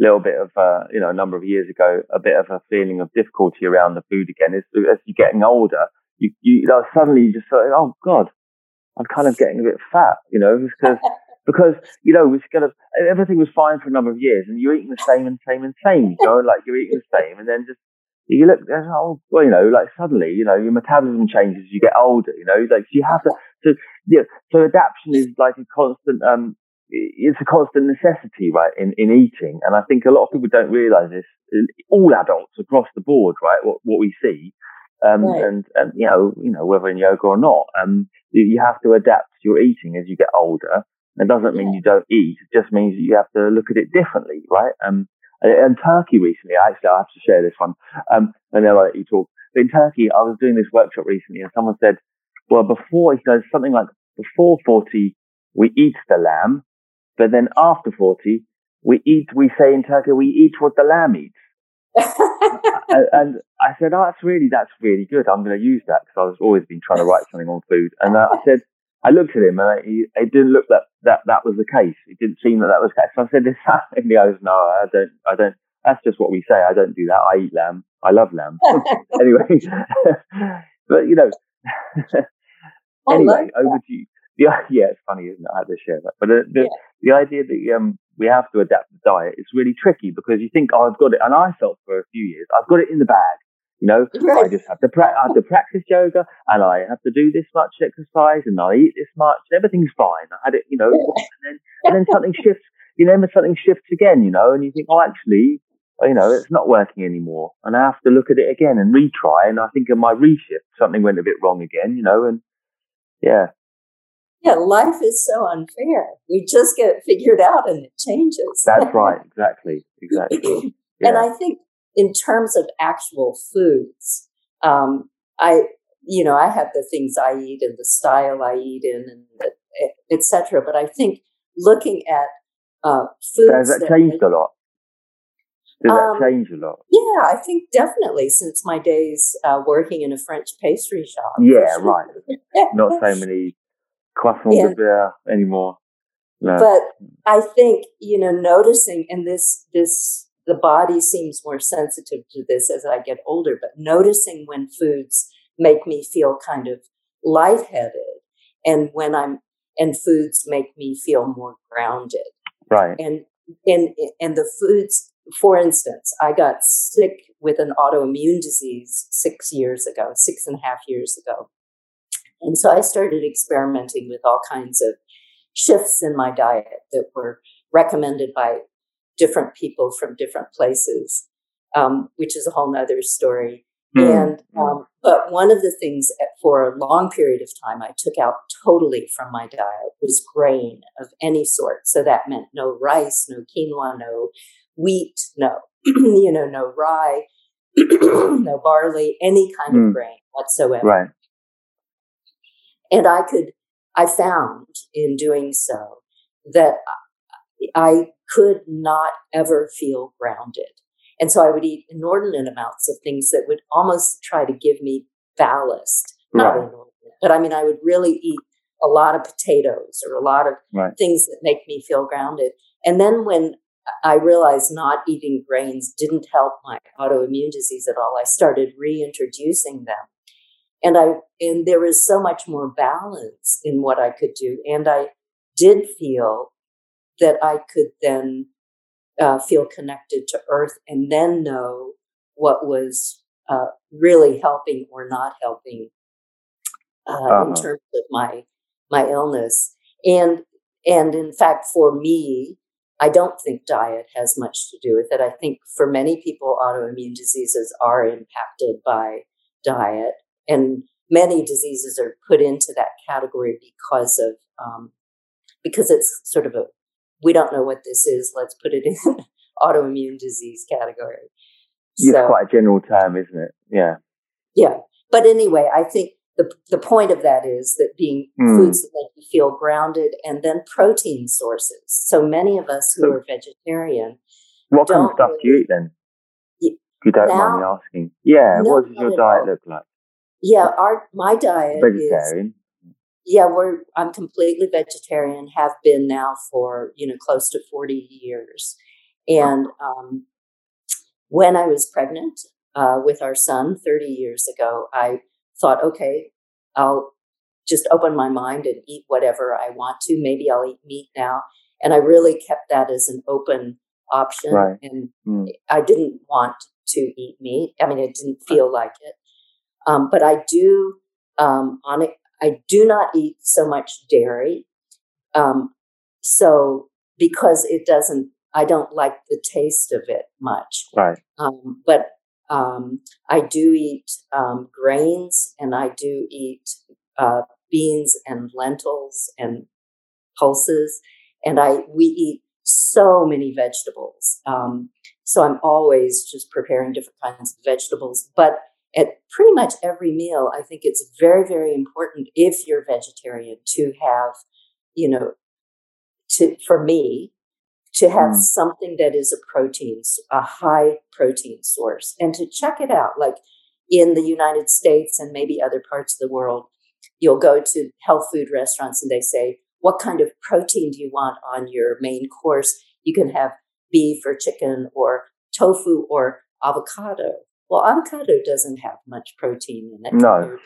little bit of, uh, you know, a number of years ago, a bit of a feeling of difficulty around the food again. Is as you're getting older, you, you, know, suddenly you just thought, oh God, I'm kind of getting a bit fat, you know, because, because, you know, it's kind of, everything was fine for a number of years and you're eating the same and same and same, you know, like you're eating the same and then just, you look, oh, well, you know, like suddenly, you know, your metabolism changes as you get older, you know, like you have to, so, yeah, so adaptation is like a constant, um, it's a constant necessity, right, in, in eating. And I think a lot of people don't realize this, all adults across the board, right, what, what we see um, right. and, and, you know, you know, whether in yoga or not, um, you, you have to adapt your eating as you get older. It doesn't mean you don't eat. It just means you have to look at it differently, right? Um, and Turkey recently, actually, I have to share this one. Um, and then I'll let you talk. But in Turkey, I was doing this workshop recently and someone said, well, before, he says something like before 40, we eat the lamb, but then after 40, we eat, we say in Turkey, we eat what the lamb eats and, and, I said, "Oh, that's really that's really good. I'm going to use that because I was always been trying to write something on food." And uh, I said, I looked at him and he, it didn't look that that that was the case. It didn't seem that that was the case. So I said, "This," and he goes, "No, I don't. I don't. That's just what we say. I don't do that. I eat lamb. I love lamb." anyway, but you know. anyway, over to you. The, yeah, it's funny, isn't it? I had to share that. But the, the, yeah. the idea that um, we have to adapt the diet. is really tricky because you think, oh, I've got it. And I felt for a few years, I've got it in the bag. You know. I just have to, pra- I have to practice yoga and I have to do this much exercise and I eat this much and everything's fine. I had it, you know, and then, and then something shifts, you know, and something shifts again, you know, and you think, oh, actually, you know, it's not working anymore. And I have to look at it again and retry. And I think in my reshift, something went a bit wrong again, you know, and yeah,
yeah, life is so unfair. We just get it figured out and it changes.
That's right. Exactly. Exactly.
Yeah. And I think in terms of actual foods, um, I, you know, I have the things I eat and the style I eat in and etc. But I think looking at uh, foods
has that, that changed a lot. Does um, that change a lot?
Yeah, I think definitely since my days uh, working in a French pastry shop.
Yeah, sure. right. Not so many croissant yeah. beurre anymore.
No. But I think you know, noticing and this this the body seems more sensitive to this as I get older, but noticing when foods make me feel kind of lightheaded and when I'm and foods make me feel more grounded.
Right.
And and and the foods, for instance, I got sick with an autoimmune disease six years ago, six and a half years ago. And so I started experimenting with all kinds of shifts in my diet that were recommended by different people from different places, um, which is a whole nother story. Mm. And um, but one of the things at, for a long period of time I took out totally from my diet was grain of any sort. So that meant no rice, no quinoa, no wheat, no you know no rye, no barley, any kind mm. of grain whatsoever.
Right.
And I could, I found in doing so that I could not ever feel grounded. And so I would eat inordinate amounts of things that would almost try to give me ballast. Not right. inordinate, but I mean, I would really eat a lot of potatoes or a lot of right. things that make me feel grounded. And then when I realized not eating grains didn't help my autoimmune disease at all, I started reintroducing them. And I and there was so much more balance in what I could do. And I did feel that I could then uh, feel connected to earth and then know what was uh, really helping or not helping uh, uh-huh. in terms of my my illness and and in fact for me i don't think diet has much to do with it i think for many people autoimmune diseases are impacted by diet and many diseases are put into that category because of um, because it's sort of a we don't know what this is. Let's put it in autoimmune disease category.
It's so, quite a general term, isn't it? Yeah.
Yeah. But anyway, I think the, the point of that is that being mm. foods that make you feel grounded and then protein sources. So many of us who so, are vegetarian.
What kind of stuff really, do you eat then? if you don't now, mind me asking. Yeah. No, what does your diet look like?
Yeah, our my diet
vegetarian.
Is, yeah, we're I'm completely vegetarian. Have been now for you know close to forty years, and um, when I was pregnant uh, with our son thirty years ago, I thought, okay, I'll just open my mind and eat whatever I want to. Maybe I'll eat meat now, and I really kept that as an open option.
Right.
And mm. I didn't want to eat meat. I mean, it didn't feel like it. Um, but I do um, on it. I do not eat so much dairy. Um, so because it doesn't, I don't like the taste of it much.
Right.
Um, but um, I do eat um, grains and I do eat uh, beans and lentils and pulses, and I we eat so many vegetables. Um, so I'm always just preparing different kinds of vegetables, but at pretty much every meal, I think it's very, very important if you're vegetarian to have, you know, to for me to have mm. something that is a protein, a high protein source, and to check it out. Like in the United States and maybe other parts of the world, you'll go to health food restaurants and they say, "What kind of protein do you want on your main course?" You can have beef or chicken or tofu or avocado well, avocado doesn't have much protein in it.
No.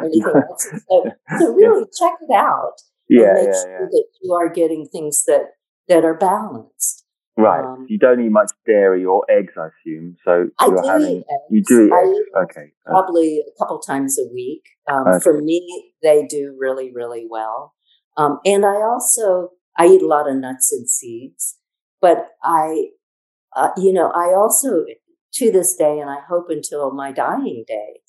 anything else. So, so really check it out.
Yeah,
make
yeah,
sure
yeah.
that you are getting things that that are balanced.
Right. Um, you don't eat much dairy or eggs, I assume. So
I
you're
do
having,
eat eggs.
You do eat eggs. Okay.
Probably a couple times a week. Um, okay. For me, they do really, really well. Um, and I also I eat a lot of nuts and seeds, but I, uh, you know, I also to this day, and I hope until my dying day,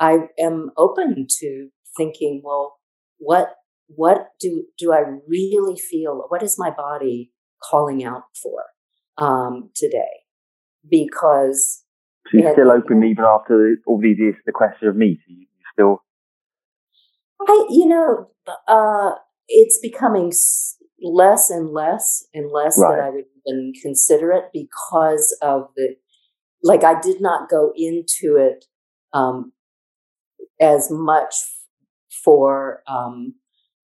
I am open to thinking, well, what what do do I really feel? What is my body calling out for um, today? Because
so you're still open even after all these years. The question of meat, you still.
I, you know, uh, it's becoming less and less and less right. that I would even consider it because of the like I did not go into it um, as much for um,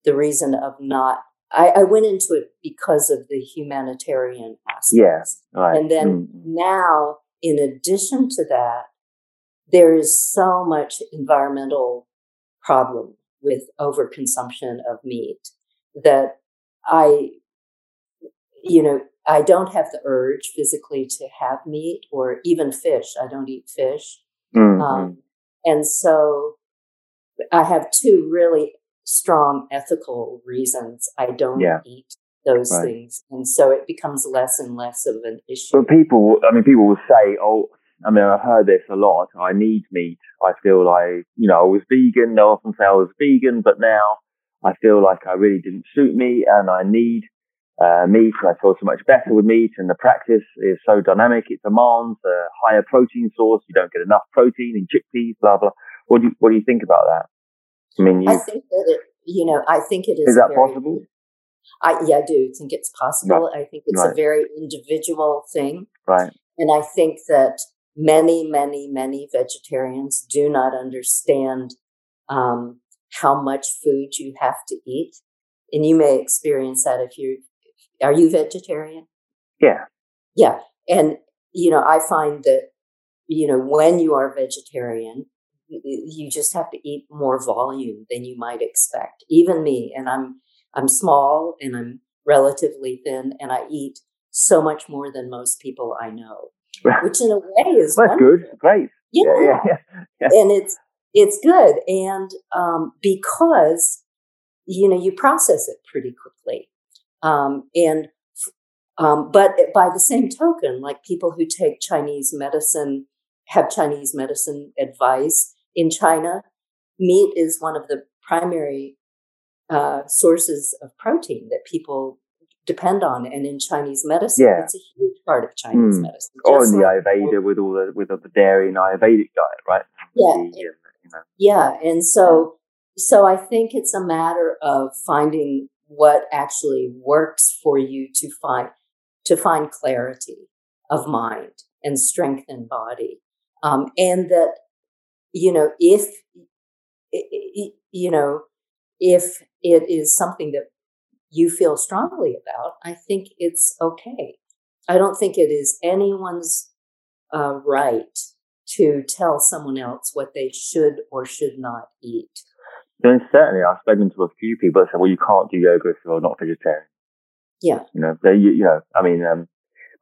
the reason of not I, I, went into it because of the humanitarian aspect.
Yeah, right.
And then mm. now, in addition to that, there is so much environmental problem with overconsumption of meat that I, you know, I don't have the urge physically to have meat or even fish. I don't eat fish. Mm-hmm. Um, and so I have two really strong ethical reasons I don't yeah. eat those right. things. And so it becomes less and less of an issue.
But people, I mean, people will say, oh, I mean, I've heard this a lot. I need meat. I feel like, you know, I was vegan. They often say I was vegan, but now I feel like I really didn't suit me and I need uh, meat. I feel so much better with meat and the practice is so dynamic. It demands a higher protein source. You don't get enough protein in chickpeas, blah, blah. What do you, what do you think about that?
I mean, I think that it, you know, I think it is.
Is that very, possible?
I, yeah, I do think it's possible. Right. I think it's right. a very individual thing.
Right.
And I think that many, many, many vegetarians do not understand um, how much food you have to eat. And you may experience that if you are you vegetarian?
Yeah.
Yeah. And, you know, I find that, you know, when you are vegetarian, you just have to eat more volume than you might expect. Even me, and I'm I'm small and I'm relatively thin, and I eat so much more than most people I know, which in a way is
that's good, great.
Yeah. Yeah, yeah, yeah, and it's it's good, and um, because you know you process it pretty quickly, um, and um, but by the same token, like people who take Chinese medicine have Chinese medicine advice in China, meat is one of the primary uh, sources of protein that people depend on. And in Chinese medicine, yeah. it's a huge part of Chinese mm. medicine.
Or in the like Ayurveda with all the with all the dairy and Ayurvedic diet, right?
Yeah, the, you know. yeah. And so, so I think it's a matter of finding what actually works for you to find to find clarity of mind and strength in body, um, and that you know, if, you know, if it is something that you feel strongly about, I think it's okay. I don't think it is anyone's uh, right to tell someone else what they should or should not eat.
Then certainly, I've spoken to a few people that say, "Well, you can't do yoga if you're not vegetarian."
Yeah,
you know, they, you, you know, I mean, um,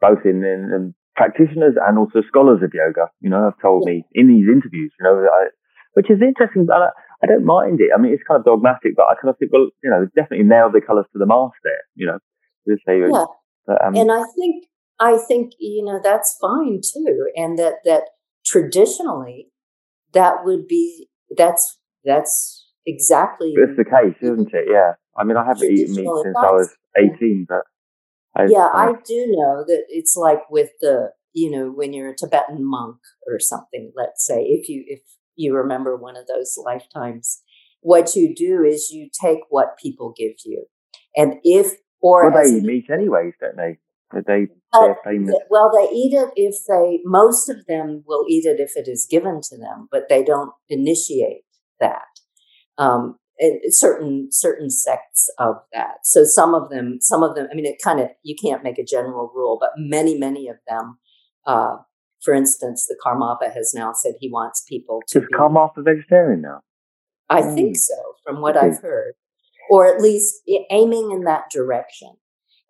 both in, in, in practitioners and also scholars of yoga, you know, have told me in these interviews, you know, I, which is interesting. But I, I, don't mind it. I mean, it's kind of dogmatic, but I kind of think, well, you know, definitely nail the colours to the mast there, you know.
Say, yeah. But, um, and I think, I think, you know, that's fine too. And that, that traditionally that would be, that's, that's exactly.
It's the case, isn't it? Yeah. I mean, I haven't eaten meat since I was 18, but
I, yeah, I, I do know that it's like with the, you know, when you're a Tibetan monk or something, let's say, if you, if you remember one of those lifetimes, what you do is you take what people give you. And if, or
well, they eat meat anyways, don't they? They,
uh, well, they eat it if they, most of them will eat it if it is given to them, but they don't initiate that. Um, certain certain sects of that. So some of them, some of them. I mean, it kind of you can't make a general rule, but many many of them. Uh, for instance, the Karmapa has now said he wants people to.
Is be, Karmapa vegetarian now?
I mm. think so, from what okay. I've heard, or at least aiming in that direction.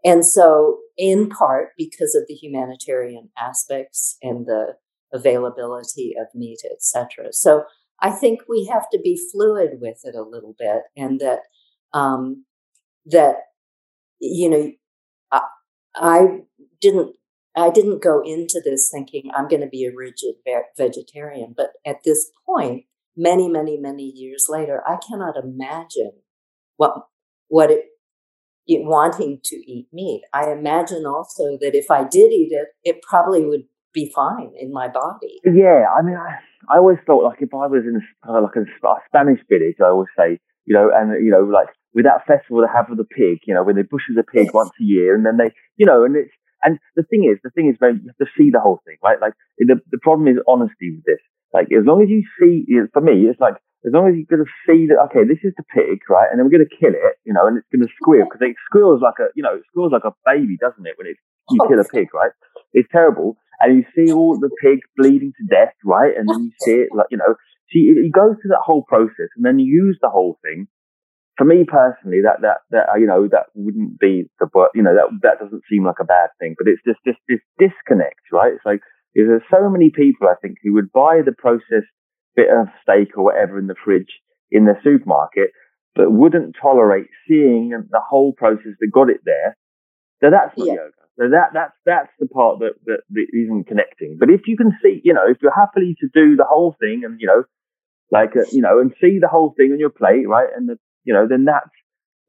And so, in part because of the humanitarian aspects and the availability of meat, etc. So I think we have to be fluid with it a little bit, and that um, that you know, I, I didn't I didn't go into this thinking I'm going to be a rigid vegetarian, but at this point, many many many years later, I cannot imagine what what it, it wanting to eat meat. I imagine also that if I did eat it, it probably would be fine in my body.
Yeah, I mean, I, I always thought like if I was in a, uh, like a, a Spanish village, I always say, you know, and you know, like with that festival they have of the pig, you know, when they butcher the pig yes. once a year, and then they, you know, and it's and the thing is, the thing is, man, you have to see the whole thing, right? Like the the problem is honesty with this. Like as long as you see, for me, it's like as long as you're going to see that, okay, this is the pig, right? And then we're going to kill it, you know, and it's going to squeal mm-hmm. because it squeals like a, you know, it squeals like a baby, doesn't it? When it, you kill a pig, right? It's terrible. And you see all the pig bleeding to death, right? And then you see it like, you know, see, you go through that whole process and then you use the whole thing. For me personally, that, that, that, you know, that wouldn't be the, you know, that, that doesn't seem like a bad thing, but it's just, just this disconnect, right? It's like, there's so many people, I think, who would buy the processed bit of steak or whatever in the fridge in the supermarket, but wouldn't tolerate seeing the whole process that got it there. So that's not yeah. yoga. So that that's that's the part that, that that isn't connecting. But if you can see, you know, if you're happily to do the whole thing and you know, like uh, you know, and see the whole thing on your plate, right, and the you know, then that's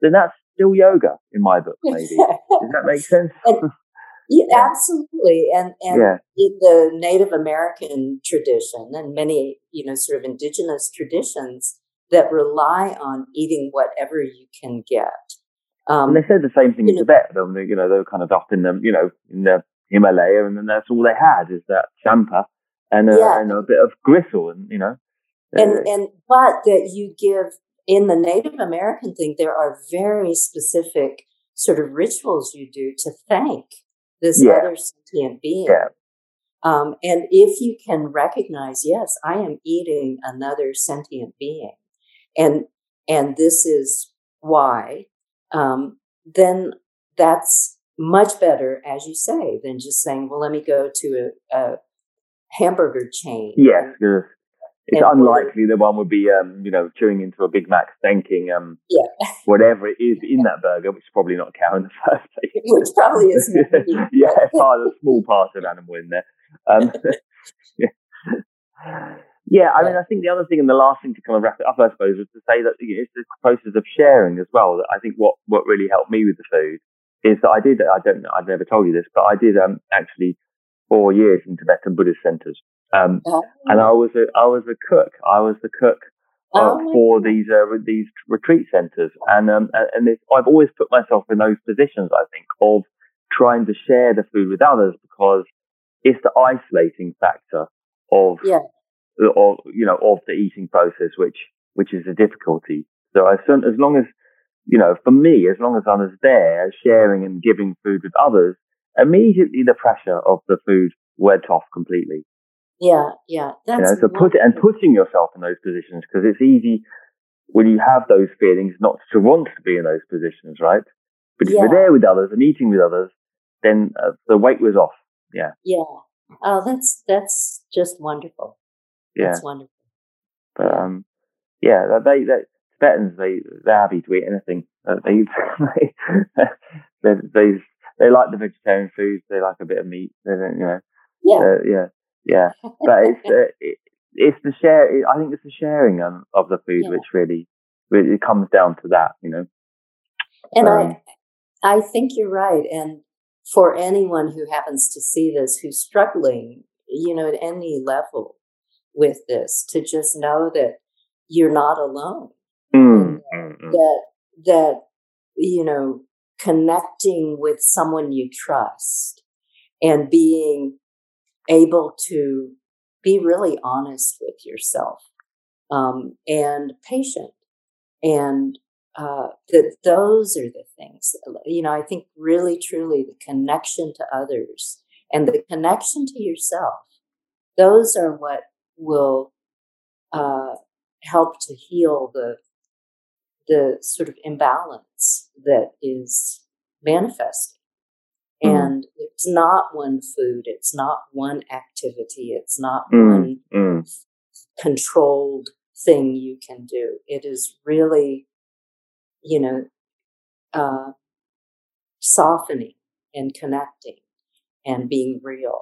then that's still yoga in my book. Maybe does that make sense?
And, yeah, absolutely. And and yeah. in the Native American tradition and many, you know, sort of indigenous traditions that rely on eating whatever you can get.
Um, and they said the same thing in know, Tibet. They, you know, they were kind of up in the, you know, in the Himalaya, and then that's all they had is that tsampa and a, yeah. and a bit of gristle, and you know.
And uh, and but that you give in the Native American thing, there are very specific sort of rituals you do to thank this yeah. other sentient being. Yeah. Um, and if you can recognize, yes, I am eating another sentient being, and and this is why, um, then that's much better, as you say, than just saying, "Well, let me go to a, a hamburger chain."
Yes, it's unlikely the one would be, um, you know, chewing into a Big Mac, thanking um,
yeah.
whatever it is in that burger, which is probably not cow in the first place.
Which probably is.
yeah, part a small part of animal in there. Um, yeah. Yeah, I mean, I think the other thing and the last thing to kind of wrap it up, I suppose, was to say that you know, it's the process of sharing as well. That I think what what really helped me with the food is that I did. I don't. know, I've never told you this, but I did um, actually four years in Tibetan Buddhist centers. Um, oh. and I was a, I was a cook. I was the cook uh, oh, for these, uh, these retreat centers. And, um, and I've always put myself in those positions, I think, of trying to share the food with others because it's the isolating factor of,
yeah.
Of, you know, of the eating process, which, which is a difficulty. So as, soon, as long as, you know, for me, as long as I was there sharing and giving food with others, immediately the pressure of the food went off completely.
Yeah, yeah.
That's you know, so put and putting yourself in those positions because it's easy when you have those feelings not to want to be in those positions, right? But if yeah. you're there with others and eating with others, then uh, the weight was off. Yeah.
Yeah. Oh, that's that's just wonderful.
Yeah.
That's wonderful.
But um, yeah, they they Tibetans they they're happy to eat anything. They they they, they they like the vegetarian foods. They like a bit of meat. They don't, you know.
Yeah.
Uh, yeah. Yeah, but it's uh, it, it's the share. I think it's the sharing um, of the food yeah. which really, really comes down to that, you know.
And um, I, I think you're right. And for anyone who happens to see this, who's struggling, you know, at any level with this, to just know that you're not alone.
Mm,
that, mm, mm. that that you know connecting with someone you trust and being able to be really honest with yourself um, and patient. And uh, that those are the things, you know, I think really truly the connection to others and the connection to yourself, those are what will uh, help to heal the the sort of imbalance that is manifesting. Mm-hmm. And it's not one food, it's not one activity, it's not mm-hmm. one
mm.
controlled thing you can do. It is really, you know, uh, softening and connecting and being real.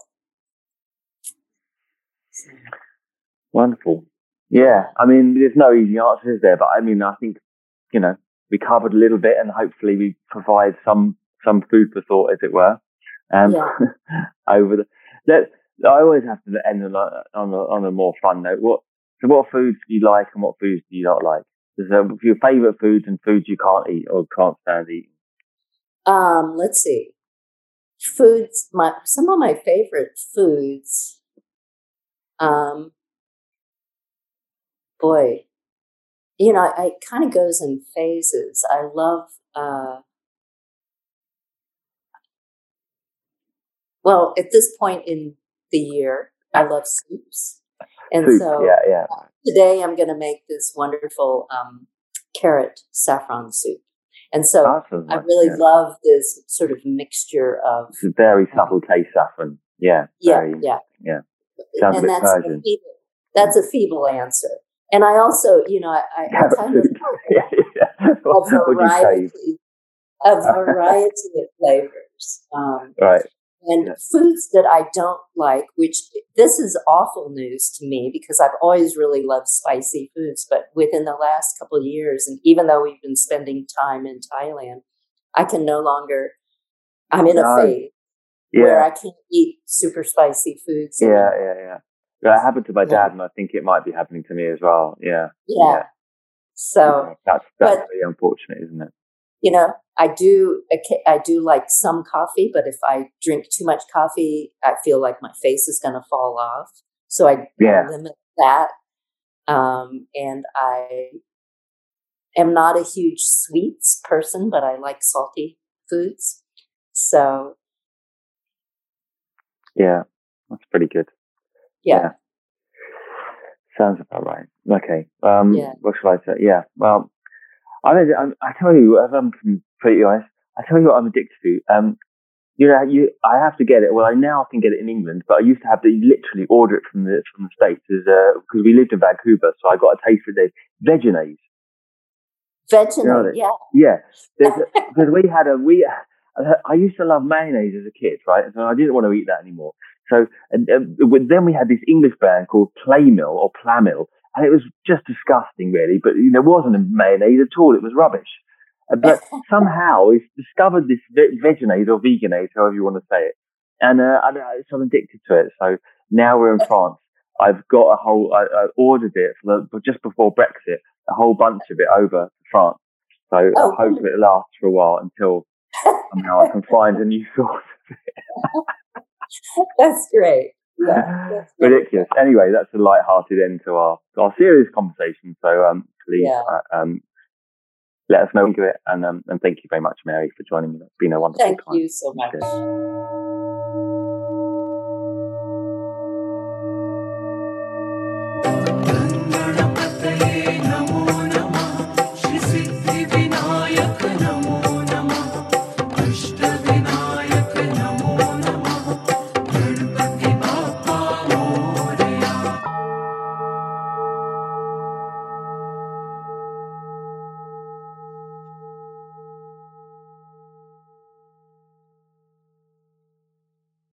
So. Wonderful. Yeah, I mean, there's no easy answers there, but I mean, I think, you know, we covered a little bit and hopefully we provide some some food for thought, as it were. Um, yeah. over the, that, I always have to end on a, on a, on a more fun note. What, so what foods do you like and what foods do you not like? Is there your favorite foods and foods you can't eat or can't stand eating?
Um, let's see. Foods, my, some of my favorite foods, um, boy, you know, it kind of goes in phases. I love, uh, well, at this point in the year, I love soups. And Soup, so
yeah, yeah.
today I'm going to make this wonderful um, carrot saffron soup. And so awesome. I really yeah. love this sort of mixture of.
It's a very um, subtle taste, saffron. Yeah.
Yeah. Very, yeah.
Yeah. Sounds and a bit
that's Persian. A feeble, that's a feeble answer. And I also, you know, I, I kind of a variety, a variety of flavors. Um,
right.
And yeah. foods that I don't like, which this is awful news to me because I've always really loved spicy foods. But within the last couple of years, and even though we've been spending time in Thailand, I can no longer, I'm in no. a phase yeah. where I can't eat super spicy foods.
Yeah, yeah, yeah. That happened to my yeah. dad, and I think it might be happening to me as well. Yeah.
Yeah. yeah. So
that's that's but, really unfortunate, isn't it?
You know, I do I do like some coffee, but if I drink too much coffee, I feel like my face is going to fall off. So I yeah. limit that. Um, and I am not a huge sweets person, but I like salty foods. So
yeah, that's pretty good.
Yeah. yeah.
Sounds about right. Okay. Um, yeah. What should I say? Yeah. Well, I, I, I tell you, if I'm pretty honest, I tell you what I'm addicted to. Um, you know, you, I have to get it. Well, I now can get it in England, but I used to have to literally order it from the from the states because uh, we lived in Vancouver, so I got a taste for the Vegenaise.
Vegenaise, you know yeah,
yeah. Because we had a we. I used to love mayonnaise as a kid, right? So I didn't want to eat that anymore. So and, and then we had this English brand called Playmill or Plamil, and it was just disgusting, really. But you know, it wasn't a mayonnaise at all; it was rubbish. Uh, but somehow he's discovered this vegenaise or veganase, however you want to say it, and, uh, and uh, so I'm addicted to it. So now we're in France. I've got a whole. I, I ordered it for the, just before Brexit, a whole bunch of it over to France. So oh, I hope it lasts for a while until somehow I can find a new source.
that's great. Yeah,
that's ridiculous. Anyway, that's a light-hearted end to our our serious conversation. So um, please yeah. uh, um, let us know into it, and um, and thank you very much, Mary, for joining me. It's been a wonderful
thank
time.
Thank you so much.